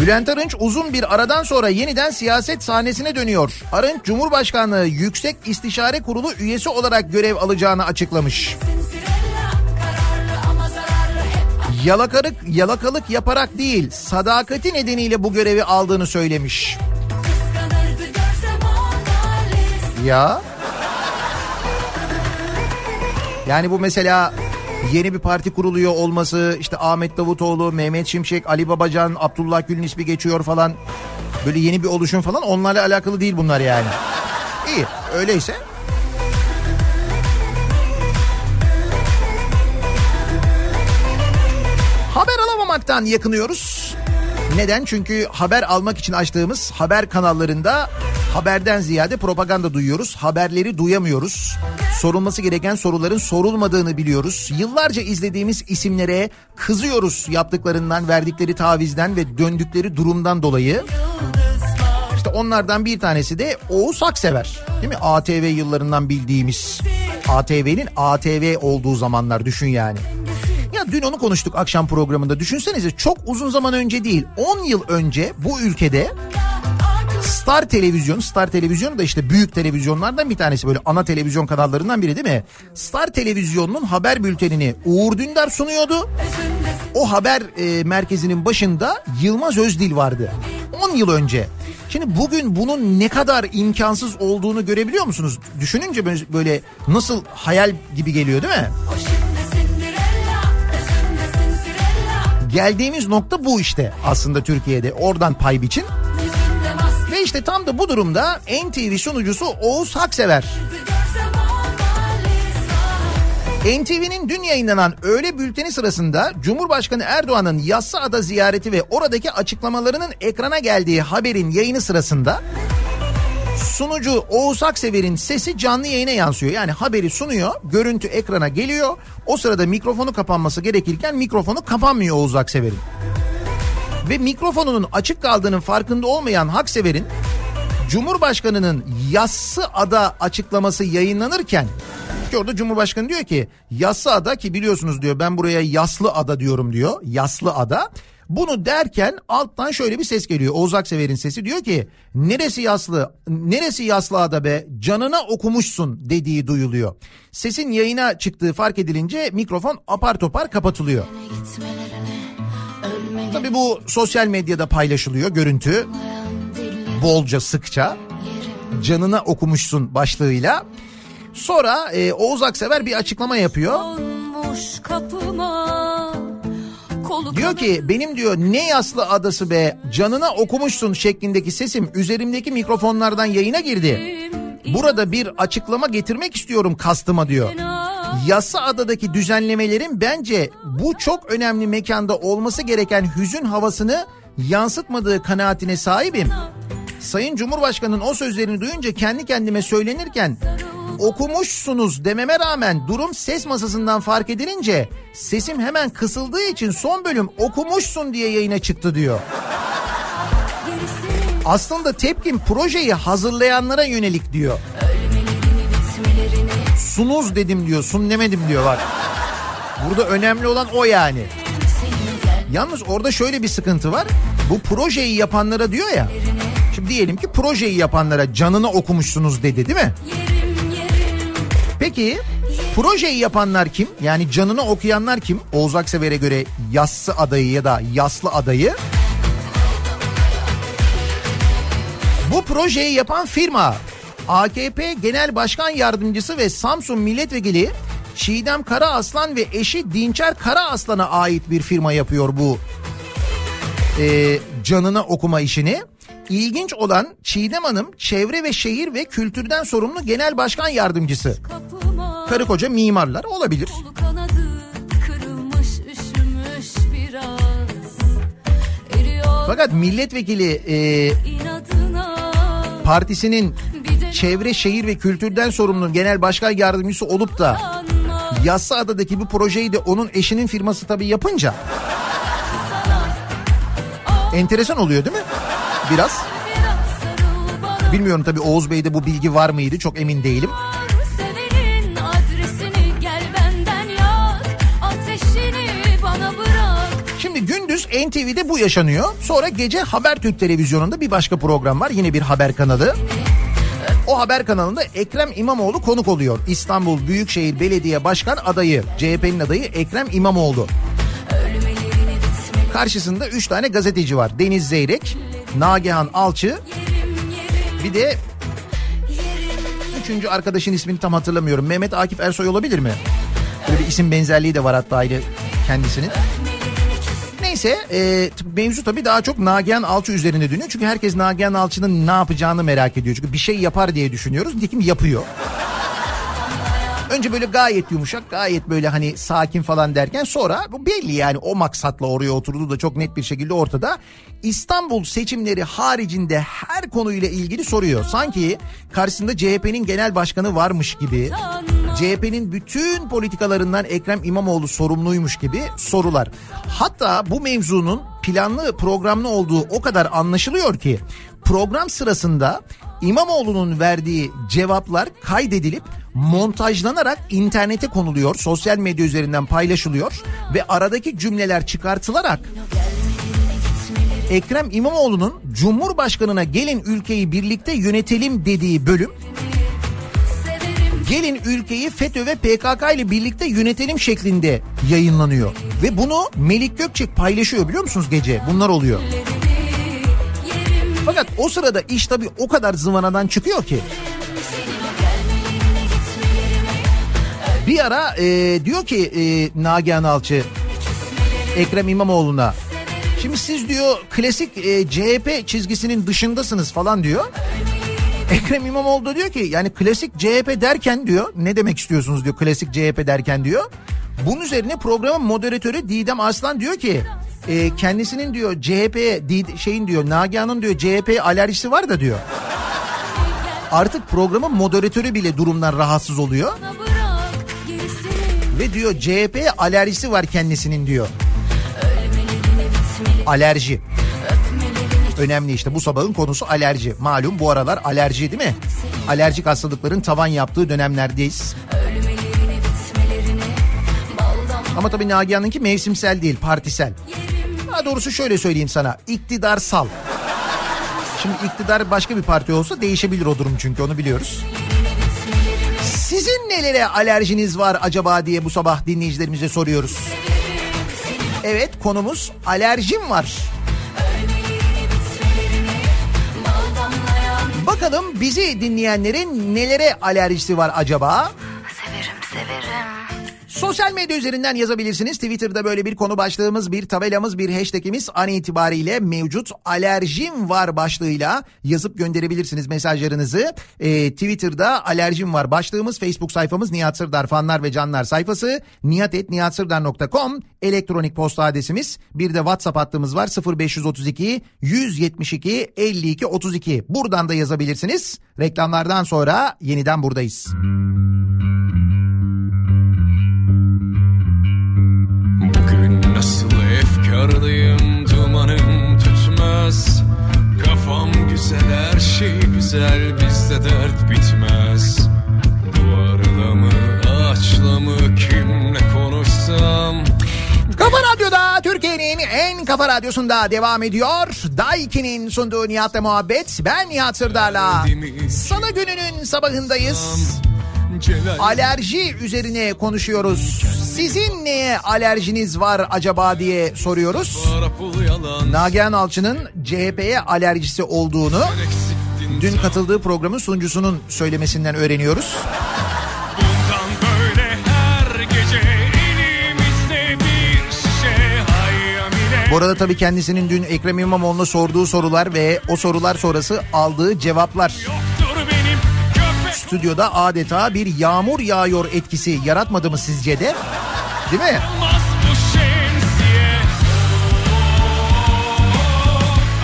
Bülent Arınç uzun bir aradan sonra yeniden siyaset sahnesine dönüyor. Arınç Cumhurbaşkanlığı Yüksek İstişare Kurulu üyesi olarak görev alacağını açıklamış. Hep Yalakalık, yaparak değil, sadakati nedeniyle bu görevi aldığını söylemiş. Ya. Yani bu mesela yeni bir parti kuruluyor olması, işte Ahmet Davutoğlu, Mehmet Şimşek, Ali Babacan, Abdullah Gül'ün ismi geçiyor falan. Böyle yeni bir oluşum falan onlarla alakalı değil bunlar yani. İyi öyleyse. Haber alamamaktan yakınıyoruz. Neden? Çünkü haber almak için açtığımız haber kanallarında haberden ziyade propaganda duyuyoruz. Haberleri duyamıyoruz. Sorulması gereken soruların sorulmadığını biliyoruz. Yıllarca izlediğimiz isimlere kızıyoruz yaptıklarından, verdikleri tavizden ve döndükleri durumdan dolayı. İşte onlardan bir tanesi de Oğuz Aksever. Değil mi? ATV yıllarından bildiğimiz. ATV'nin ATV olduğu zamanlar düşün yani. Ya dün onu konuştuk akşam programında. Düşünsenize çok uzun zaman önce değil 10 yıl önce bu ülkede Star Televizyon, Star Televizyon da işte büyük televizyonlardan bir tanesi böyle ana televizyon kanallarından biri değil mi? Star Televizyon'un haber bültenini Uğur Dündar sunuyordu. O haber e, merkezinin başında Yılmaz Özdil vardı. 10 yıl önce. Şimdi bugün bunun ne kadar imkansız olduğunu görebiliyor musunuz? Düşününce böyle- nasıl hayal gibi geliyor değil mi? Geldiğimiz nokta bu işte aslında Türkiye'de. Oradan pay biçin. Ve işte tam da bu durumda NTV sunucusu Oğuz Haksever. NTV'nin dün yayınlanan öğle bülteni sırasında Cumhurbaşkanı Erdoğan'ın Yassıada ziyareti ve oradaki açıklamalarının ekrana geldiği haberin yayını sırasında sunucu Oğuz Aksever'in sesi canlı yayına yansıyor. Yani haberi sunuyor, görüntü ekrana geliyor. O sırada mikrofonu kapanması gerekirken mikrofonu kapanmıyor Oğuz Aksever'in. Ve mikrofonunun açık kaldığının farkında olmayan Haksever'in Cumhurbaşkanı'nın yassı ada açıklaması yayınlanırken ki orada Cumhurbaşkanı diyor ki yassı ada ki biliyorsunuz diyor ben buraya yaslı ada diyorum diyor yaslı ada. Bunu derken alttan şöyle bir ses geliyor. Oğuz Aksever'in sesi diyor ki neresi yaslı neresi yaslı ada be canına okumuşsun dediği duyuluyor. Sesin yayına çıktığı fark edilince mikrofon apar topar kapatılıyor. Tabii bu sosyal medyada paylaşılıyor görüntü. Bolca sıkça canına okumuşsun başlığıyla. Sonra e, Oğuz Aksever bir açıklama yapıyor. Diyor ki benim diyor ne yaslı adası be canına okumuşsun şeklindeki sesim üzerimdeki mikrofonlardan yayına girdi. Burada bir açıklama getirmek istiyorum kastıma diyor. Yassa adadaki düzenlemelerin bence bu çok önemli mekanda olması gereken hüzün havasını yansıtmadığı kanaatine sahibim. Sayın Cumhurbaşkanı'nın o sözlerini duyunca kendi kendime söylenirken okumuşsunuz dememe rağmen durum ses masasından fark edilince sesim hemen kısıldığı için son bölüm okumuşsun diye yayına çıktı diyor. Aslında tepkim projeyi hazırlayanlara yönelik diyor. Sunuz dedim diyor, sun demedim diyor bak. Burada önemli olan o yani. Yalnız orada şöyle bir sıkıntı var. Bu projeyi yapanlara diyor ya. Şimdi diyelim ki projeyi yapanlara canını okumuşsunuz dedi değil mi? Peki projeyi yapanlar kim? Yani canını okuyanlar kim? Oğuz Aksever'e göre yassı adayı ya da yaslı adayı. Bu projeyi yapan firma AKP Genel Başkan Yardımcısı ve Samsun Milletvekili Çiğdem Karaaslan ve eşi Dinçer Karaaslan'a ait bir firma yapıyor bu e, canına okuma işini. İlginç olan Çiğdem Hanım çevre ve şehir ve kültürden sorumlu genel başkan yardımcısı. Kapıma Karı koca mimarlar olabilir. kanadı kırılmış biraz. Fakat milletvekili e, inadına partisinin çevre şehir ve kültürden sorumlu genel başkan yardımcısı olup da. Yassıada'daki bu projeyi de onun eşinin firması tabii yapınca enteresan oluyor değil mi? Biraz. Bilmiyorum tabii Oğuz Bey'de bu bilgi var mıydı çok emin değilim. Gündüz NTV'de bu yaşanıyor. Sonra gece Habertürk televizyonunda bir başka program var. Yine bir haber kanalı. O haber kanalında Ekrem İmamoğlu konuk oluyor. İstanbul Büyükşehir Belediye Başkan adayı, CHP'nin adayı Ekrem İmamoğlu. Karşısında 3 tane gazeteci var. Deniz Zeyrek, Nagihan Alçı, bir de üçüncü arkadaşın ismini tam hatırlamıyorum. Mehmet Akif Ersoy olabilir mi? Böyle bir isim benzerliği de var hatta ayrı kendisinin. Neyse e, mevzu tabii daha çok Nagihan Alçı üzerine dönüyor. Çünkü herkes Nagihan Alçı'nın ne yapacağını merak ediyor. Çünkü bir şey yapar diye düşünüyoruz. Nitekim yapıyor. Önce böyle gayet yumuşak, gayet böyle hani sakin falan derken sonra bu belli yani o maksatla oraya oturduğu da çok net bir şekilde ortada. İstanbul seçimleri haricinde her konuyla ilgili soruyor. Sanki karşısında CHP'nin genel başkanı varmış gibi, CHP'nin bütün politikalarından Ekrem İmamoğlu sorumluymuş gibi sorular. Hatta bu mevzunun planlı programlı olduğu o kadar anlaşılıyor ki program sırasında İmamoğlu'nun verdiği cevaplar kaydedilip montajlanarak internete konuluyor. Sosyal medya üzerinden paylaşılıyor ve aradaki cümleler çıkartılarak Ekrem İmamoğlu'nun Cumhurbaşkanına gelin ülkeyi birlikte yönetelim dediği bölüm gelin ülkeyi FETÖ ve PKK ile birlikte yönetelim şeklinde yayınlanıyor. Ve bunu Melik Gökçek paylaşıyor biliyor musunuz gece? Bunlar oluyor. Fakat o sırada iş tabii o kadar zıvanadan çıkıyor ki. Bir ara e, diyor ki e, Nagihan Alçı Ekrem İmamoğlu'na şimdi siz diyor klasik e, CHP çizgisinin dışındasınız falan diyor. Ekrem İmamoğlu da diyor ki yani klasik CHP derken diyor ne demek istiyorsunuz diyor klasik CHP derken diyor. Bunun üzerine programın moderatörü Didem Aslan diyor ki e, kendisinin diyor CHP'ye şeyin diyor Nagihan'ın diyor CHP alerjisi var da diyor. Artık programın moderatörü bile durumdan rahatsız oluyor. Ve diyor CHP'ye alerjisi var kendisinin diyor. Alerji. Önemli işte bu sabahın konusu alerji. Malum bu aralar alerji değil mi? Alerjik hastalıkların tavan yaptığı dönemlerdeyiz. Ama tabii Nagihan'ınki mevsimsel değil, partisel. Daha doğrusu şöyle söyleyeyim sana, iktidarsal. Şimdi iktidar başka bir parti olsa değişebilir o durum çünkü onu biliyoruz. Sizin nelere alerjiniz var acaba diye bu sabah dinleyicilerimize soruyoruz. Evet konumuz alerjim var. Bakalım bizi dinleyenlerin nelere alerjisi var acaba? Severim severim. Sosyal medya üzerinden yazabilirsiniz. Twitter'da böyle bir konu başlığımız, bir tabelamız, bir hashtagimiz an itibariyle mevcut. Alerjim var başlığıyla yazıp gönderebilirsiniz mesajlarınızı. Ee, Twitter'da alerjim var başlığımız. Facebook sayfamız Nihat Sırdar fanlar ve canlar sayfası. nihatetnihatsırdar.com elektronik posta adresimiz. Bir de WhatsApp hattımız var 0532 172 52 32. Buradan da yazabilirsiniz. Reklamlardan sonra yeniden buradayız. Bugün efkarlıyım dumanım tütmez Kafam güzel her şey güzel bizde dert bitmez Duvarla mı ağaçla mı kimle konuşsam Kafa Radyo'da Türkiye'nin en kafa radyosunda devam ediyor. Daiki'nin sunduğu Nihat'la muhabbet. Ben Nihat Sırdar'la. Salı gününün sabahındayız. Celal Alerji üzerine konuşuyoruz. Sizin neye alerjiniz var acaba diye soruyoruz. Nagihan Alçı'nın CHP'ye alerjisi olduğunu dün katıldığı programın sunucusunun söylemesinden öğreniyoruz. Bu arada tabii kendisinin dün Ekrem İmamoğlu'na sorduğu sorular ve o sorular sonrası aldığı cevaplar. Yok. Stüdyoda adeta bir yağmur yağıyor etkisi yaratmadı mı sizce de? Değil mi?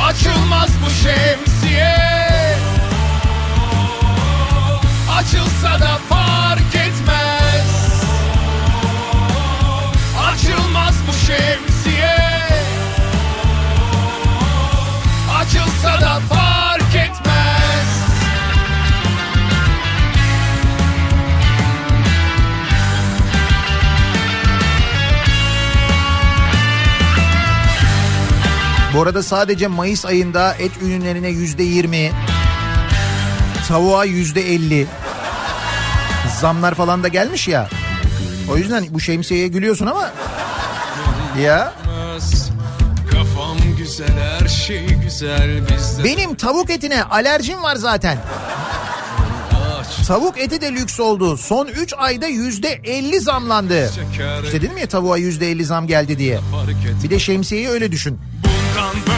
Açılmaz bu şemsiye Açılsa da fark etmez Açılmaz bu şemsiye Bu arada sadece Mayıs ayında et ürünlerine yüzde yirmi, tavuğa yüzde elli zamlar falan da gelmiş ya. O yüzden bu şemsiyeye gülüyorsun ama ya Kafam güzel her şey güzel bizde benim tavuk etine alerjim var zaten. Tavuk eti de lüks oldu. Son 3 ayda yüzde 50 zamlandı. İşte dedim ya tavuğa yüzde 50 zam geldi diye. Bir de şemsiyeyi öyle düşün. Bundan böyle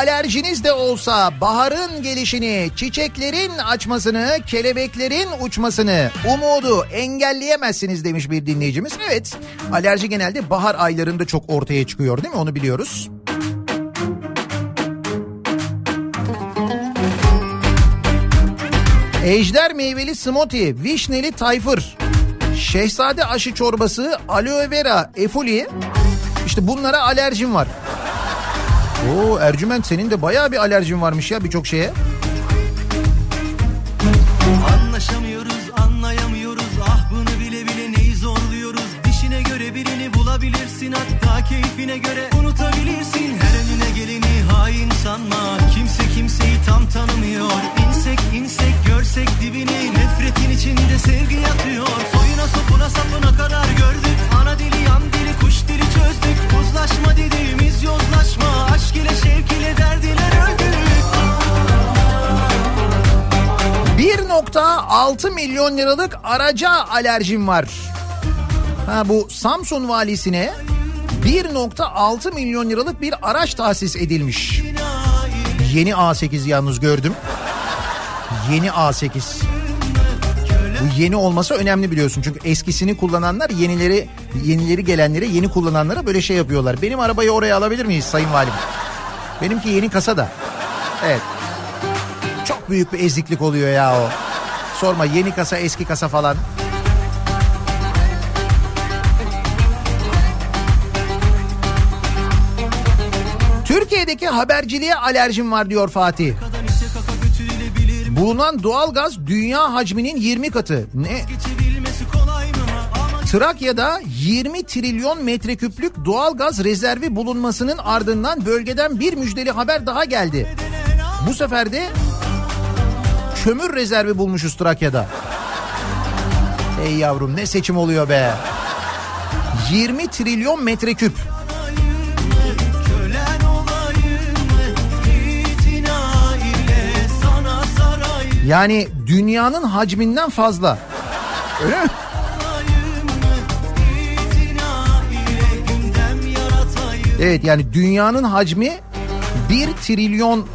alerjiniz de olsa baharın gelişini, çiçeklerin açmasını, kelebeklerin uçmasını, umudu engelleyemezsiniz demiş bir dinleyicimiz. Evet, alerji genelde bahar aylarında çok ortaya çıkıyor değil mi? Onu biliyoruz. Ejder meyveli smoothie, vişneli tayfır, şehzade aşı çorbası, aloe vera, efoli. İşte bunlara alerjim var. Oo Ercüment senin de bayağı bir alerjin varmış ya birçok şeye. 1.6 milyon liralık araca alerjim var. Ha bu Samsun valisine 1.6 milyon liralık bir araç tahsis edilmiş. Yeni A8 yalnız gördüm. Yeni A8. Bu yeni olması önemli biliyorsun. Çünkü eskisini kullananlar yenileri yenileri gelenlere yeni kullananlara böyle şey yapıyorlar. Benim arabayı oraya alabilir miyiz sayın valim? Benimki yeni kasa da. Evet. Çok büyük bir eziklik oluyor ya o. Sorma yeni kasa eski kasa falan. Türkiye'deki haberciliğe alerjim var diyor Fatih. Bulunan doğalgaz dünya hacminin 20 katı. Ne? Trakya'da 20 trilyon metreküplük doğalgaz rezervi bulunmasının ardından bölgeden bir müjdeli haber daha geldi. Bu sefer de kömür rezervi bulmuşuz Trakya'da. Ey yavrum ne seçim oluyor be. 20 trilyon metreküp. Yani dünyanın hacminden fazla. Öyle mi? Evet yani dünyanın hacmi 1 trilyon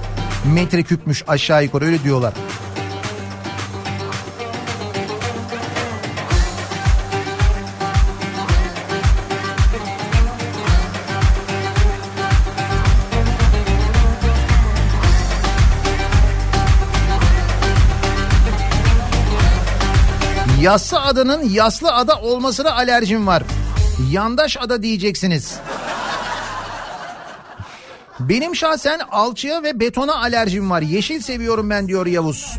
metreküpmüş aşağı yukarı öyle diyorlar. Yassı adanın yaslı ada olmasına alerjim var. Yandaş ada diyeceksiniz. Benim şahsen alçıya ve betona alerjim var. Yeşil seviyorum ben diyor Yavuz.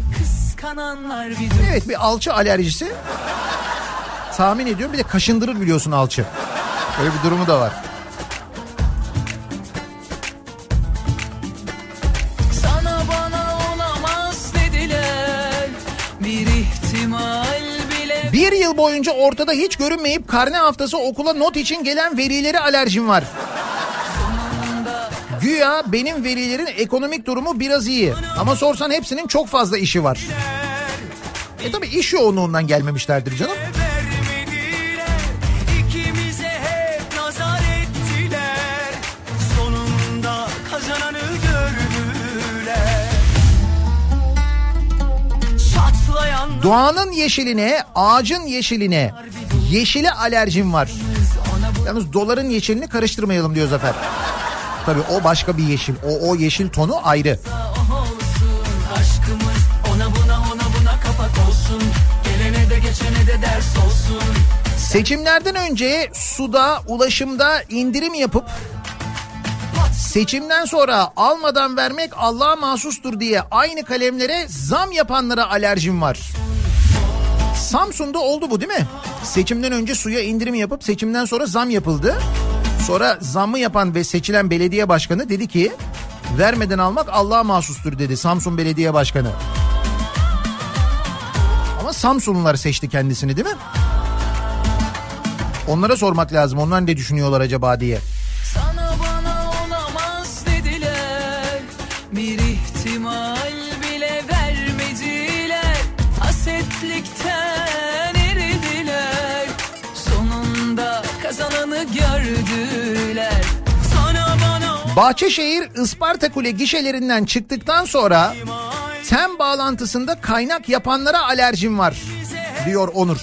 Evet bir alçı alerjisi. Tahmin ediyorum bir de kaşındırır biliyorsun alçı. Öyle bir durumu da var. Boyunca ortada hiç görünmeyip karne haftası okula not için gelen velilere alerjim var. Güya benim velilerin ekonomik durumu biraz iyi. Ama sorsan hepsinin çok fazla işi var. E tabi iş yoğunluğundan gelmemişlerdir canım. Doğanın yeşiline, ağacın yeşiline, yeşile alerjim var. Yalnız doların yeşilini karıştırmayalım diyor Zafer. Tabii o başka bir yeşil. O, o yeşil tonu ayrı. Seçimlerden önce suda, ulaşımda indirim yapıp seçimden sonra almadan vermek Allah'a mahsustur diye aynı kalemlere zam yapanlara alerjim var. Samsun'da oldu bu değil mi? Seçimden önce suya indirim yapıp seçimden sonra zam yapıldı. Sonra zammı yapan ve seçilen belediye başkanı dedi ki vermeden almak Allah'a mahsustur dedi Samsun Belediye Başkanı. Ama Samsunlular seçti kendisini değil mi? Onlara sormak lazım. Onlar ne düşünüyorlar acaba diye. Bahçeşehir Isparta Kule gişelerinden çıktıktan sonra tem bağlantısında kaynak yapanlara alerjim var diyor Onur.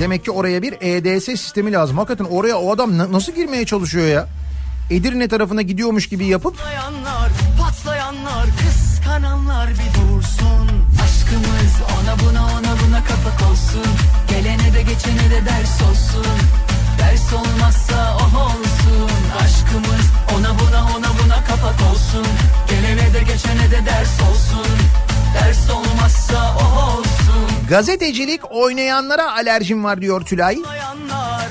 Demek ki oraya bir EDS sistemi lazım. Hakikaten oraya o adam na- nasıl girmeye çalışıyor ya? Edirne tarafına gidiyormuş gibi yapıp patlayanlar Patlayanlar kıskananlar bir dursun Aşkımız ona buna ona buna kapak olsun Gelene de geçene de ders olsun Ders olmazsa oh olsun Aşkımız ona buna ona buna kapak olsun Gelene de geçene de ders olsun Ders olmazsa oh olsun gazetecilik oynayanlara alerjim var diyor Tülay. Patlayanlar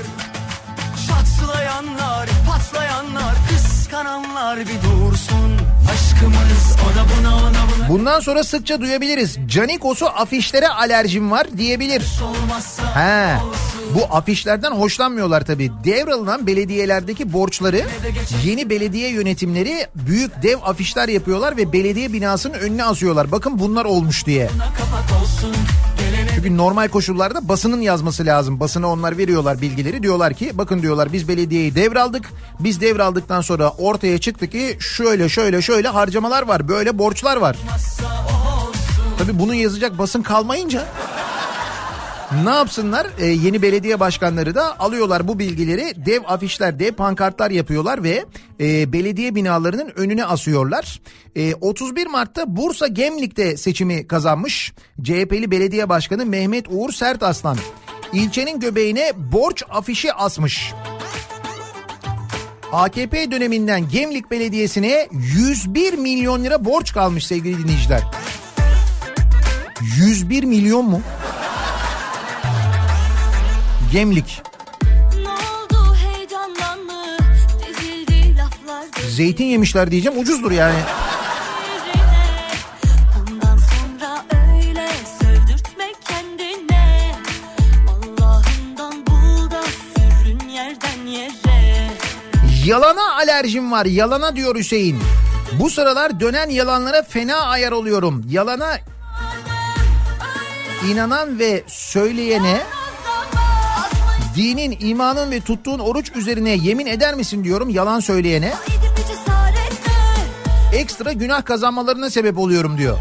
Çatlayanlar Patlayanlar Kıskananlar bir dursun Aşkımız ona buna ona buna Bundan sonra sıkça duyabiliriz. Canikos'u afişlere alerjim var diyebilir. He. Bu afişlerden hoşlanmıyorlar tabii. Devralınan belediyelerdeki borçları yeni belediye yönetimleri büyük dev afişler yapıyorlar ve belediye binasının önüne asıyorlar. Bakın bunlar olmuş diye. Çünkü normal koşullarda basının yazması lazım. Basına onlar veriyorlar bilgileri. Diyorlar ki bakın diyorlar biz belediyeyi devraldık. Biz devraldıktan sonra ortaya çıktı ki şöyle şöyle şöyle harcamalar var. Böyle borçlar var. Tabii bunu yazacak basın kalmayınca ne yapsınlar? Ee, yeni belediye başkanları da alıyorlar bu bilgileri dev afişler, dev pankartlar yapıyorlar ve e, belediye binalarının önüne asıyorlar. E, 31 Mart'ta Bursa Gemlik'te seçimi kazanmış CHP'li belediye başkanı Mehmet Uğur Sertaslan. İlçenin göbeğine borç afişi asmış. AKP döneminden Gemlik Belediyesi'ne 101 milyon lira borç kalmış sevgili dinleyiciler. 101 milyon mu? Gemlik. Zeytin yemişler diyeceğim ucuzdur yani. Yalana alerjim var yalana diyor Hüseyin. Bu sıralar dönen yalanlara fena ayar oluyorum. Yalana inanan ve söyleyene dinin, imanın ve tuttuğun oruç üzerine yemin eder misin diyorum yalan söyleyene. Ekstra günah kazanmalarına sebep oluyorum diyor.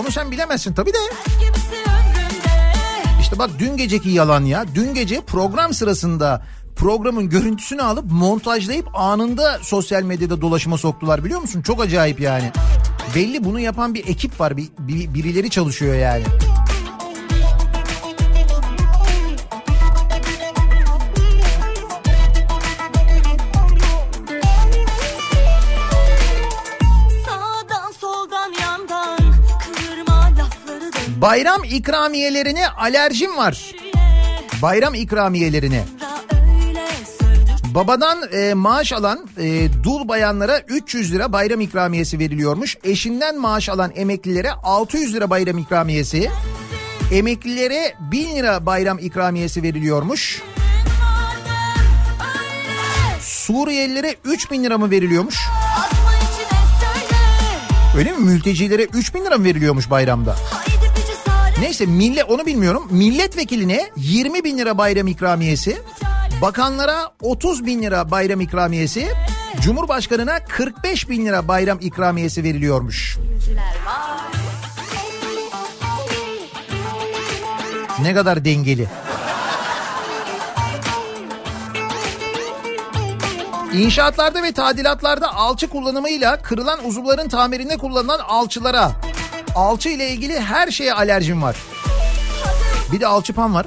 Onu sen bilemezsin tabii de. İşte bak dün geceki yalan ya. Dün gece program sırasında programın görüntüsünü alıp montajlayıp anında sosyal medyada dolaşıma soktular biliyor musun? Çok acayip yani. Belli bunu yapan bir ekip var. Bir, bir- birileri çalışıyor yani. Bayram ikramiyelerine alerjim var. Bayram ikramiyelerine. Babadan e, maaş alan e, dul bayanlara 300 lira bayram ikramiyesi veriliyormuş. Eşinden maaş alan emeklilere 600 lira bayram ikramiyesi. Emeklilere 1000 lira bayram ikramiyesi veriliyormuş. Suriyelilere 3000 lira mı veriliyormuş? Öyle mi? Mültecilere 3000 lira mı veriliyormuş bayramda? Neyse millet onu bilmiyorum. Milletvekiline 20 bin lira bayram ikramiyesi, bakanlara 30 bin lira bayram ikramiyesi, Cumhurbaşkanına 45 bin lira bayram ikramiyesi veriliyormuş. Ne kadar dengeli. İnşaatlarda ve tadilatlarda alçı kullanımıyla kırılan uzuvların tamirinde kullanılan alçılara, alçı ile ilgili her şeye alerjim var. Bir de alçıpan var.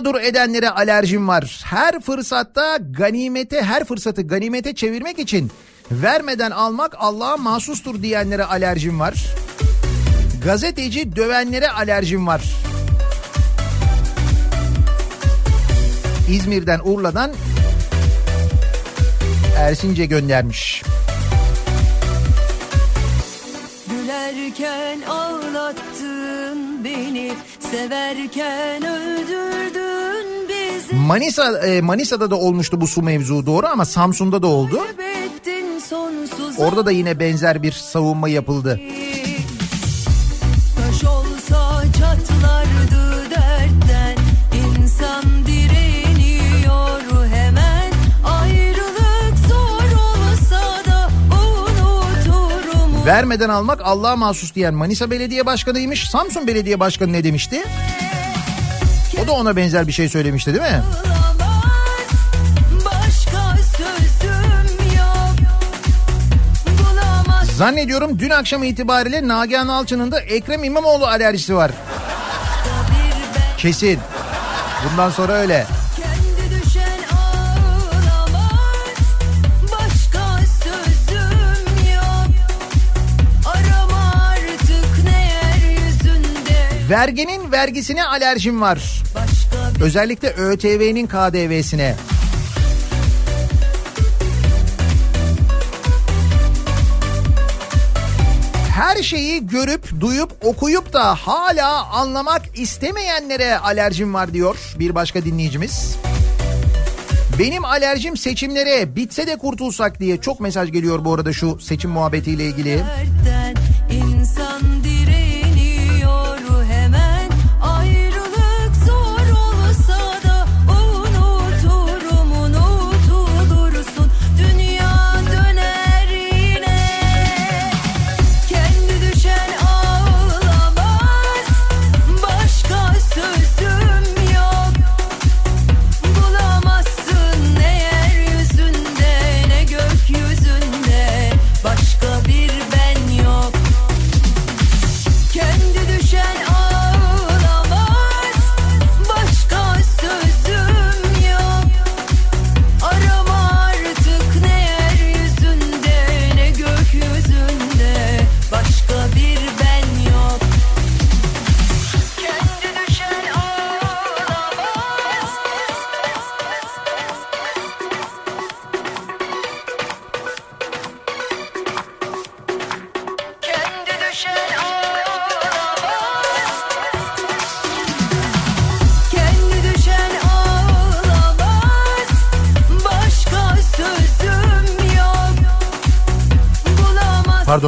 Mağdur edenlere alerjim var. Her fırsatta ganimete, her fırsatı ganimete çevirmek için vermeden almak Allah'a mahsustur diyenlere alerjim var. Gazeteci dövenlere alerjim var. İzmir'den Urla'dan Ersince göndermiş. Gülerken ağlattın beni, severken öldürdün bizi. Manisa e, Manisa'da da olmuştu bu su mevzu doğru ama Samsun'da da oldu. Orada da yine benzer bir savunma yapıldı. Taş olsa çatlardı Vermeden almak Allah'a mahsus diyen Manisa Belediye Başkanı'ymış. Samsun Belediye Başkanı ne demişti? O da ona benzer bir şey söylemişti değil mi? Zannediyorum dün akşam itibariyle Nagihan Alçı'nın da Ekrem İmamoğlu alerjisi var. Kesin. Bundan sonra öyle. Verginin vergisine alerjim var. Özellikle ÖTV'nin KDV'sine. Her şeyi görüp, duyup, okuyup da hala anlamak istemeyenlere alerjim var diyor bir başka dinleyicimiz. Benim alerjim seçimlere bitse de kurtulsak diye çok mesaj geliyor bu arada şu seçim muhabbetiyle ilgili. dertten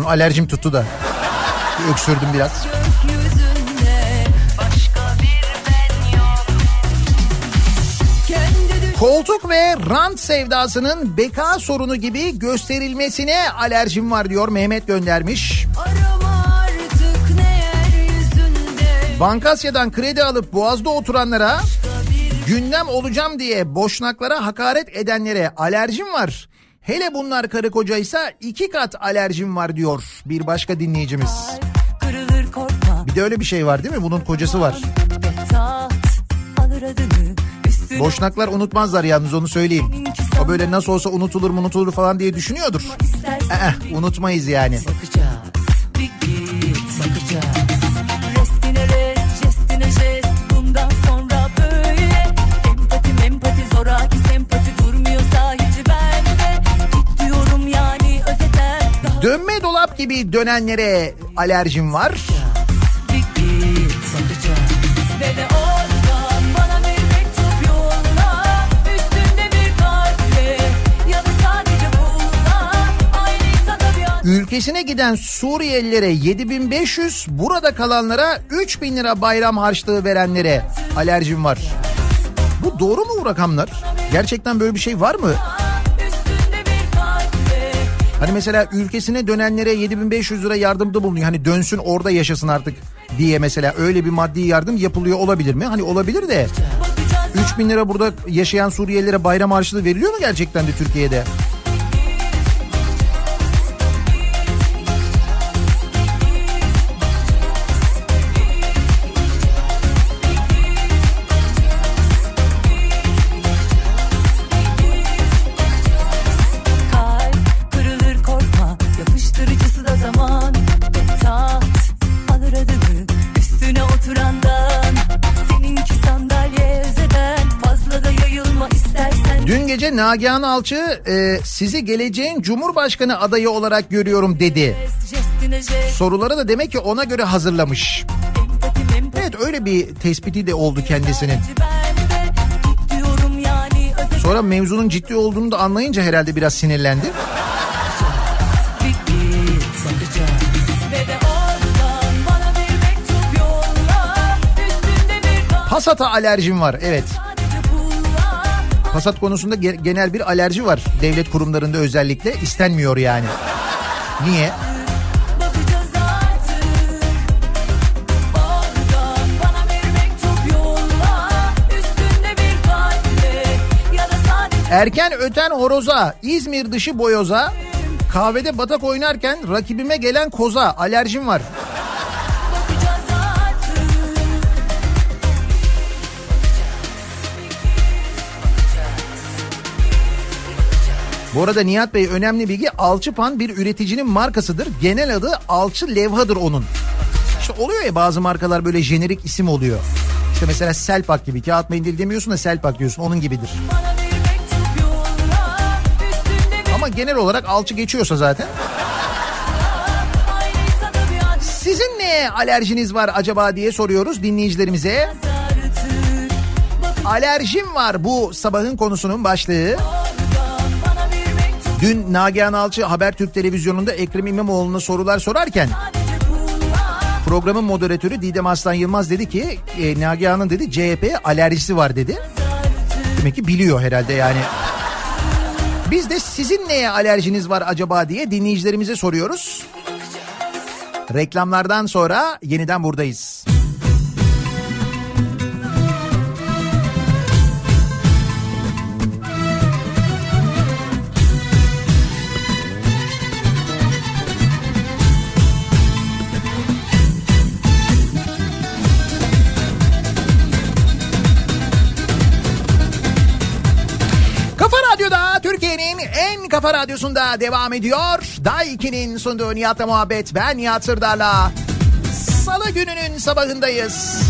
sonra alerjim tuttu da. Öksürdüm biraz. Koltuk ve rant sevdasının beka sorunu gibi gösterilmesine alerjim var diyor Mehmet göndermiş. Bankasya'dan kredi alıp Boğaz'da oturanlara gündem olacağım diye boşnaklara hakaret edenlere alerjim var. Hele bunlar karı kocaysa iki kat alerjim var diyor bir başka dinleyicimiz. Bir de öyle bir şey var değil mi? Bunun kocası var. Boşnaklar unutmazlar yalnız onu söyleyeyim. O böyle nasıl olsa unutulur mu unutulur falan diye düşünüyordur. istersen Eh, unutmayız yani. bakacağız Aynıysa da bir an- Ülkesine giden Suriyelilere 7500, burada kalanlara 3000 lira bayram harçlığı verenlere alerjim var. Bu doğru mu bu rakamlar? Gerçekten böyle bir şey var mı? Hani mesela ülkesine dönenlere 7500 lira yardımda bulunuyor. Hani dönsün orada yaşasın artık diye mesela öyle bir maddi yardım yapılıyor olabilir mi? Hani olabilir de 3000 lira burada yaşayan Suriyelilere bayram harçlığı veriliyor mu gerçekten de Türkiye'de? Nagihan Alçı e, sizi geleceğin Cumhurbaşkanı adayı olarak görüyorum dedi. Soruları da demek ki ona göre hazırlamış. Evet öyle bir tespiti de oldu kendisinin. Sonra mevzunun ciddi olduğunu da anlayınca herhalde biraz sinirlendi. Passat'a alerjim var evet. Passat konusunda ge- genel bir alerji var. Devlet kurumlarında özellikle istenmiyor yani. Niye? Erken öten horoza, İzmir dışı boyoza, kahvede batak oynarken rakibime gelen koza alerjim var. Bu arada Nihat Bey önemli bilgi Alçıpan bir üreticinin markasıdır. Genel adı Alçı Levhadır onun. İşte oluyor ya bazı markalar böyle jenerik isim oluyor. İşte mesela Selpak gibi kağıt mendil demiyorsun da Selpak diyorsun onun gibidir. Ama genel olarak alçı geçiyorsa zaten. Sizin neye alerjiniz var acaba diye soruyoruz dinleyicilerimize. Alerjim var bu sabahın konusunun başlığı. Dün Nagihan Alçı Habertürk Televizyonu'nda Ekrem İmamoğlu'na sorular sorarken programın moderatörü Didem Aslan Yılmaz dedi ki e, Nagihan'ın dedi CHP alerjisi var dedi. Demek ki biliyor herhalde yani. Biz de sizin neye alerjiniz var acaba diye dinleyicilerimize soruyoruz. Reklamlardan sonra yeniden buradayız. Kafa radyosunda devam ediyor. Day 2'nin sunduğu Nihat'la muhabbet. Ben Nihat Sırdar'la. Salı gününün sabahındayız.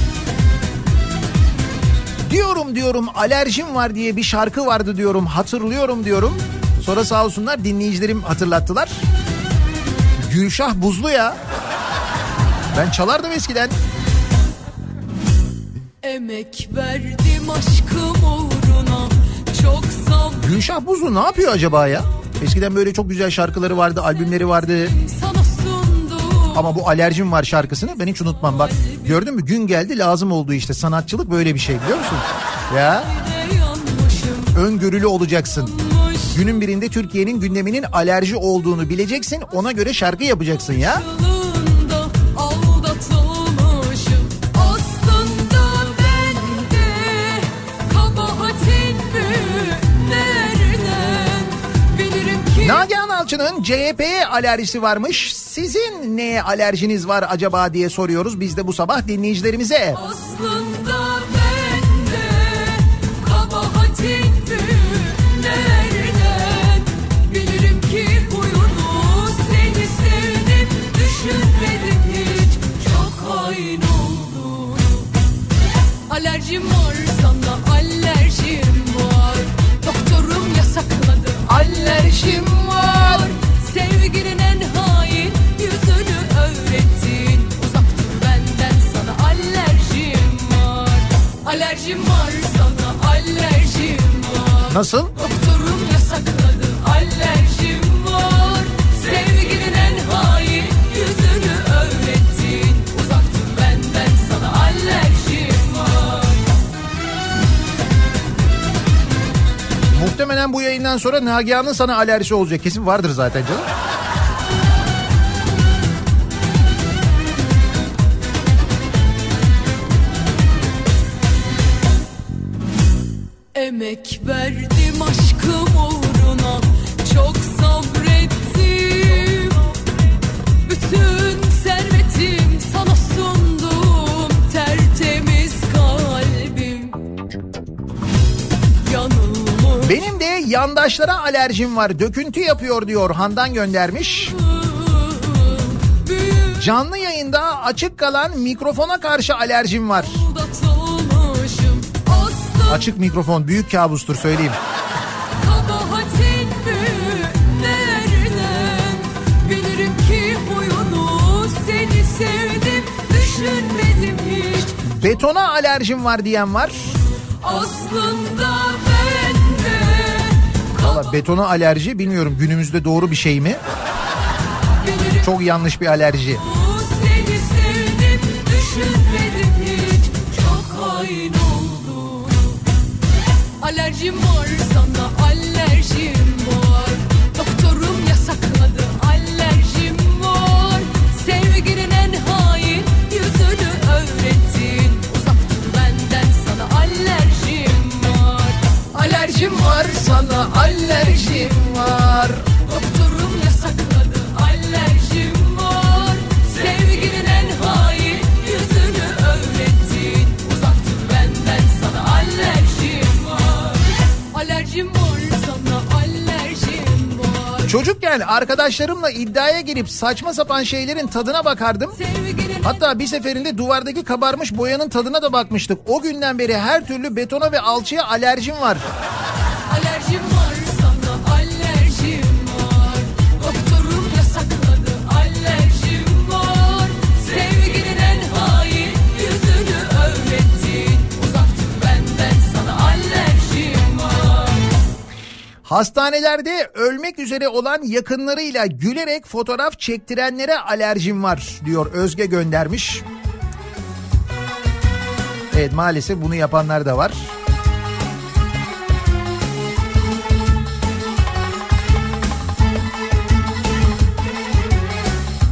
Diyorum diyorum alerjim var diye bir şarkı vardı diyorum hatırlıyorum diyorum. Sonra sağ olsunlar dinleyicilerim hatırlattılar. Gülşah Buzlu ya. Ben çalardım eskiden. Emek verdim aşkım uğruna Çok Gülşah Buzlu ne yapıyor acaba ya? Eskiden böyle çok güzel şarkıları vardı, albümleri vardı. Ama bu alerjim var şarkısını ben hiç unutmam. Bak gördün mü gün geldi lazım oldu işte sanatçılık böyle bir şey biliyor musun? Ya Öngörülü olacaksın. Günün birinde Türkiye'nin gündeminin alerji olduğunu bileceksin. Ona göre şarkı yapacaksın ya. Nagihan Alçı'nın CHP'ye alerjisi varmış. Sizin neye alerjiniz var acaba diye soruyoruz biz de bu sabah dinleyicilerimize. Aslında var Muhtemelen bu yayından sonra Nagihan'ın sana alerjisi olacak. Kesin vardır zaten canım. Emek verdim aşkım uğruna Çok sabrettim Bütün servetim sana sundum Tertemiz kalbim Yanılmış Benim de yandaşlara alerjim var. Döküntü yapıyor diyor Handan göndermiş. Canlı yayında açık kalan mikrofona karşı alerjim var. Açık mikrofon büyük kabustur söyleyeyim. Betona alerjim var diyen var. Aslında ben de Valla betona alerji bilmiyorum günümüzde doğru bir şey mi? Çok yanlış bir alerji. Alerjim var. Doktorum yasakladı. Alerjim var. Sevginin en hain yüzünü öğrettin. Uzak dur benden sana. Alerjim var. Alerjim var sana. Alerjim var. Çocukken arkadaşlarımla iddiaya girip saçma sapan şeylerin tadına bakardım. Sevginin Hatta bir seferinde duvardaki kabarmış boyanın tadına da bakmıştık. O günden beri her türlü betona ve alçıya alerjim var. Hastanelerde ölmek üzere olan yakınlarıyla gülerek fotoğraf çektirenlere alerjim var diyor Özge göndermiş. Evet maalesef bunu yapanlar da var.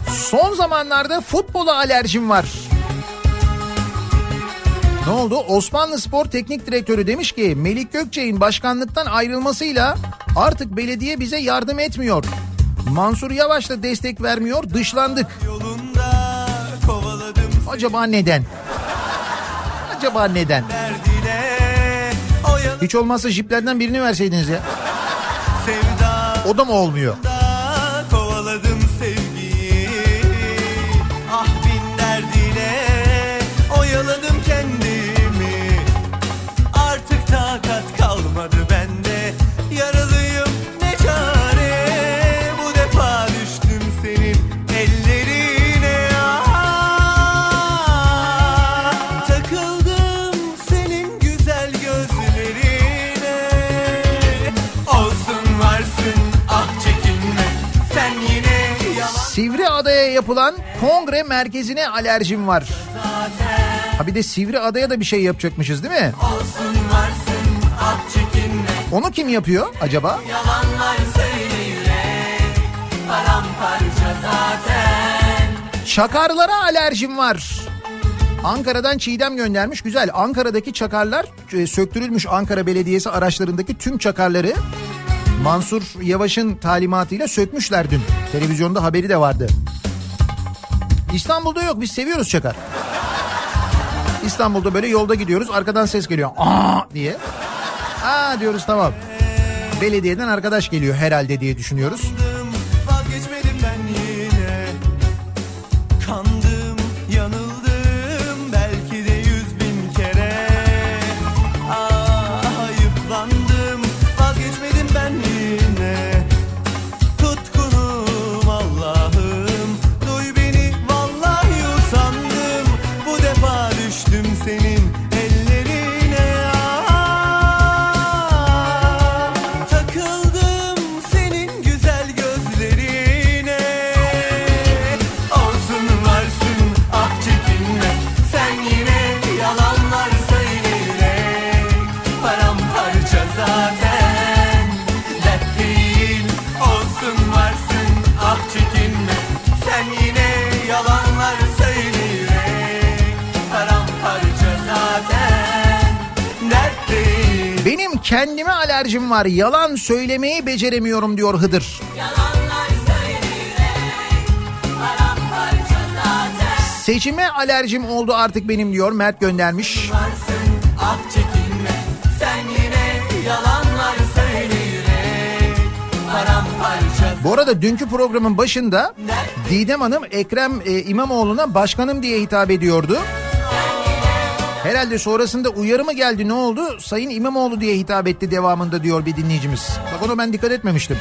Son zamanlarda futbola alerjim var. Ne oldu? Osmanlı Spor Teknik Direktörü demiş ki Melik Gökçe'nin başkanlıktan ayrılmasıyla artık belediye bize yardım etmiyor. Mansur Yavaş da destek vermiyor, dışlandık. Acaba neden? Acaba neden? Hiç olmazsa jiplerden birini verseydiniz ya. O da mı olmuyor? Yapılan kongre merkezine alerjim var. Ha bir de Sivriada'ya da bir şey yapacakmışız değil mi? Olsun varsın Onu kim yapıyor acaba? Çakarlara alerjim var. Ankara'dan Çiğdem göndermiş. Güzel. Ankara'daki çakarlar e, söktürülmüş Ankara Belediyesi araçlarındaki tüm çakarları Mansur Yavaş'ın talimatıyla sökmüşler dün. Televizyonda haberi de vardı. İstanbul'da yok. Biz seviyoruz çakar. İstanbul'da böyle yolda gidiyoruz. Arkadan ses geliyor. Aa diye. Aa diyoruz tamam. Belediyeden arkadaş geliyor herhalde diye düşünüyoruz. Alerjim var. Yalan söylemeyi beceremiyorum diyor Hıdır. Seçime alerjim oldu artık benim diyor Mert göndermiş. Varsın ah çekinme Sen yine yalanlar söyleyerek Paramparça Bu arada dünkü programın başında Didem Hanım Ekrem e, İmamoğlu'na başkanım diye hitap ediyordu. Herhalde sonrasında uyarı mı geldi ne oldu? Sayın İmamoğlu diye hitap etti devamında diyor bir dinleyicimiz. Bak ona ben dikkat etmemiştim.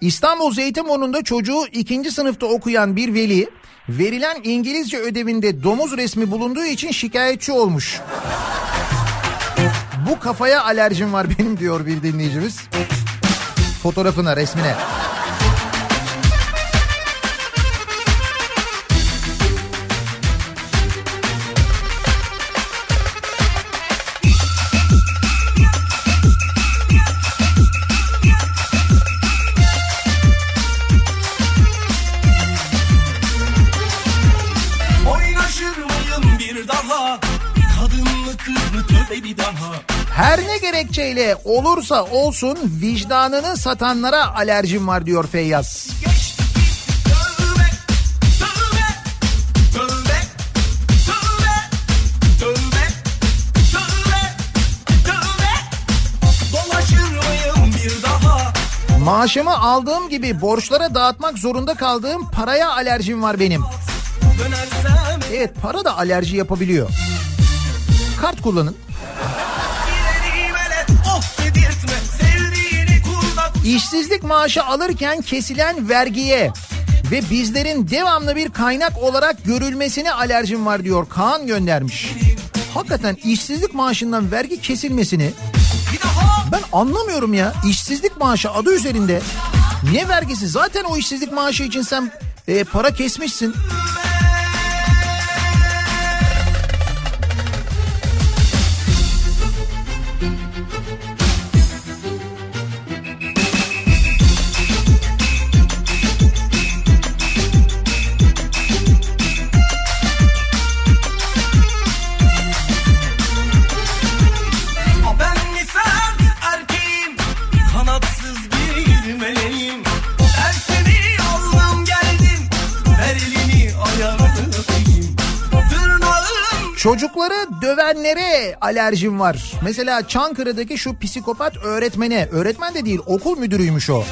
İstanbul Zeytinburnu'nda çocuğu ikinci sınıfta okuyan bir veli verilen İngilizce ödevinde domuz resmi bulunduğu için şikayetçi olmuş. Bu kafaya alerjim var benim diyor bir dinleyicimiz. Fotoğrafına, resmine. Oynaşır mıyım bir daha Kadınlı kızlı tövbe bir daha Her ne gerekçeyle olursa olsun vicdanını satanlara alerjim var diyor Feyyaz. Maaşımı aldığım gibi borçlara dağıtmak zorunda kaldığım paraya alerjim var benim. Evet para da alerji yapabiliyor. Kart kullanın. İşsizlik maaşı alırken kesilen vergiye ve bizlerin devamlı bir kaynak olarak görülmesine alerjim var diyor Kaan göndermiş. Hakikaten işsizlik maaşından vergi kesilmesini ben anlamıyorum ya. İşsizlik maaşı adı üzerinde. Ne vergisi? Zaten o işsizlik maaşı için sen e, para kesmişsin. Çocukları dövenlere alerjim var. Mesela Çankırı'daki şu psikopat öğretmene, öğretmen de değil okul müdürüymüş o.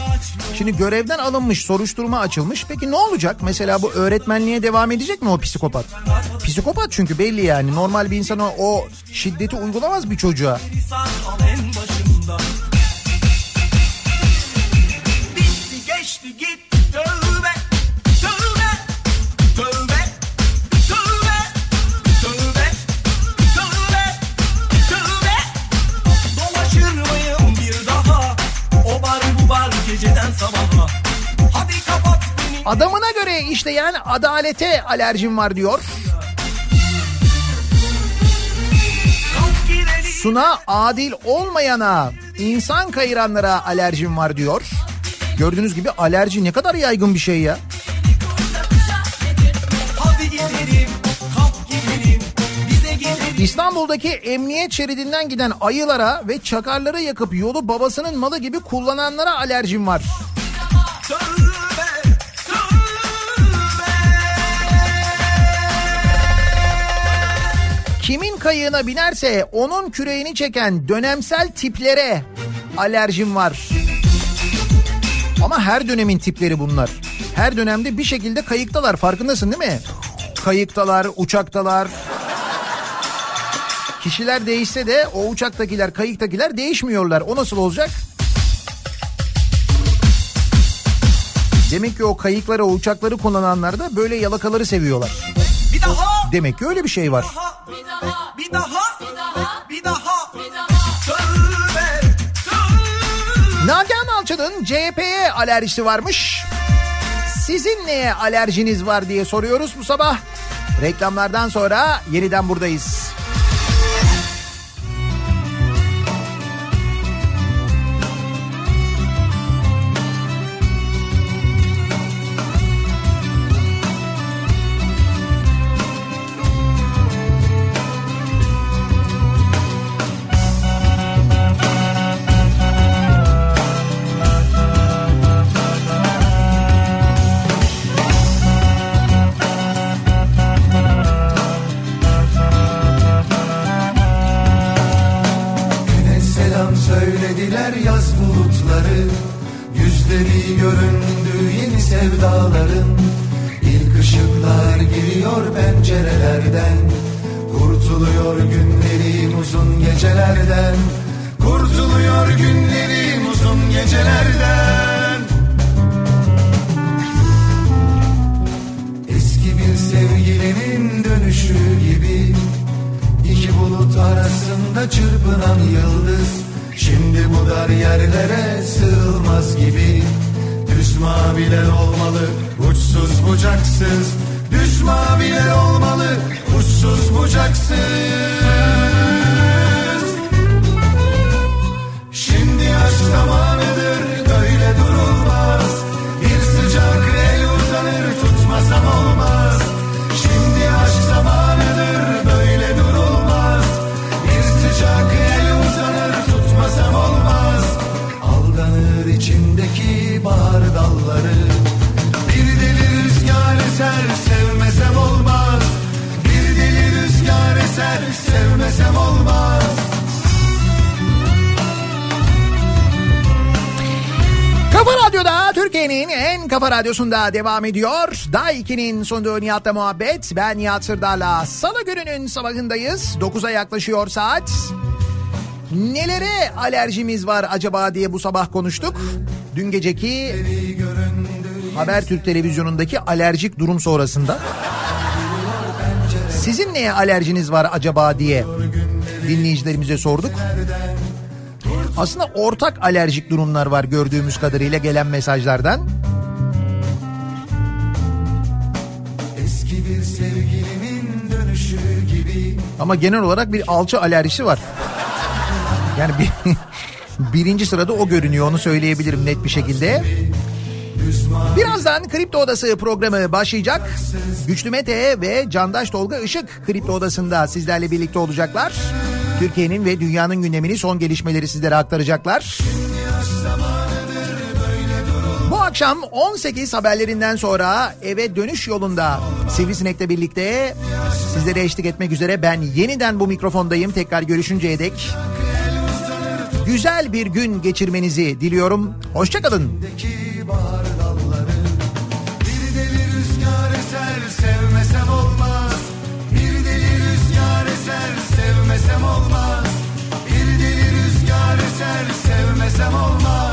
Şimdi görevden alınmış, soruşturma açılmış. Peki ne olacak? Mesela bu öğretmenliğe devam edecek mi o psikopat? Psikopat çünkü belli yani. Normal bir insan o, şiddeti uygulamaz bir çocuğa. Bitti geçti gitti tövbe Adamına göre işleyen adalete alerjim var diyor. Suna adil olmayana, insan kayıranlara alerjim var diyor. Gördüğünüz gibi alerji ne kadar yaygın bir şey ya. İstanbul'daki emniyet şeridinden giden ayılara ve çakarları yakıp yolu babasının malı gibi kullananlara alerjim var. Kimin kayığına binerse onun küreğini çeken dönemsel tiplere alerjim var. Ama her dönemin tipleri bunlar. Her dönemde bir şekilde kayıktalar farkındasın değil mi? Kayıktalar, uçaktalar. Kişiler değişse de o uçaktakiler, kayıktakiler değişmiyorlar. O nasıl olacak? Demek ki o kayıkları, o uçakları kullananlar da böyle yalakaları seviyorlar. Bir daha, Demek ki öyle bir şey var. bir daha, bir daha, bir daha. Tövbe, tövbe. Nagihan Alçı'nın CHP'ye alerjisi varmış. Sizin neye alerjiniz var diye soruyoruz bu sabah. Reklamlardan sonra yeniden buradayız. Pencerelerden Kurtuluyor günlerim uzun gecelerden Kurtuluyor günlerim uzun gecelerden Eski bir sevgilinin dönüşü gibi İki bulut arasında çırpınan yıldız Şimdi bu dar yerlere sığılmaz gibi Düz maviler olmalı uçsuz bucaksız Düz maviler olmalı uçsuz bucaksız. Şimdi aşk zamanıdır böyle durulmaz. Bir sıcak el uzanır tutmasam olmaz. Şimdi aşk zamanıdır böyle durulmaz. Bir sıcak el uzanır tutmasam olmaz. Aldanır içindeki bahar dalları. Bir deli rüzgar eser olmaz Kafa Radyo'da Türkiye'nin en kafa radyosunda devam ediyor. Day 2'nin sunduğu Nihat'la muhabbet. Ben Nihat Sırdar'la Salı gününün sabahındayız. 9'a yaklaşıyor saat. Nelere alerjimiz var acaba diye bu sabah konuştuk. Dün geceki Habertürk televizyonundaki alerjik durum sonrasında. Sizin neye alerjiniz var acaba diye dinleyicilerimize sorduk. Aslında ortak alerjik durumlar var gördüğümüz kadarıyla gelen mesajlardan. Eski bir sevgilinin dönüşü gibi Ama genel olarak bir alçı alerjisi var. Yani bir, birinci sırada o görünüyor onu söyleyebilirim net bir şekilde. Birazdan Kripto Odası programı başlayacak. Güçlü Mete ve Candaş Tolga Işık Kripto Odası'nda sizlerle birlikte olacaklar. Türkiye'nin ve dünyanın gündemini son gelişmeleri sizlere aktaracaklar. Bu akşam 18 haberlerinden sonra eve dönüş yolunda Sivrisinek'le birlikte sizlere eşlik etmek üzere ben yeniden bu mikrofondayım. Tekrar görüşünceye dek güzel bir gün geçirmenizi diliyorum. Hoşçakalın. Deki samo malo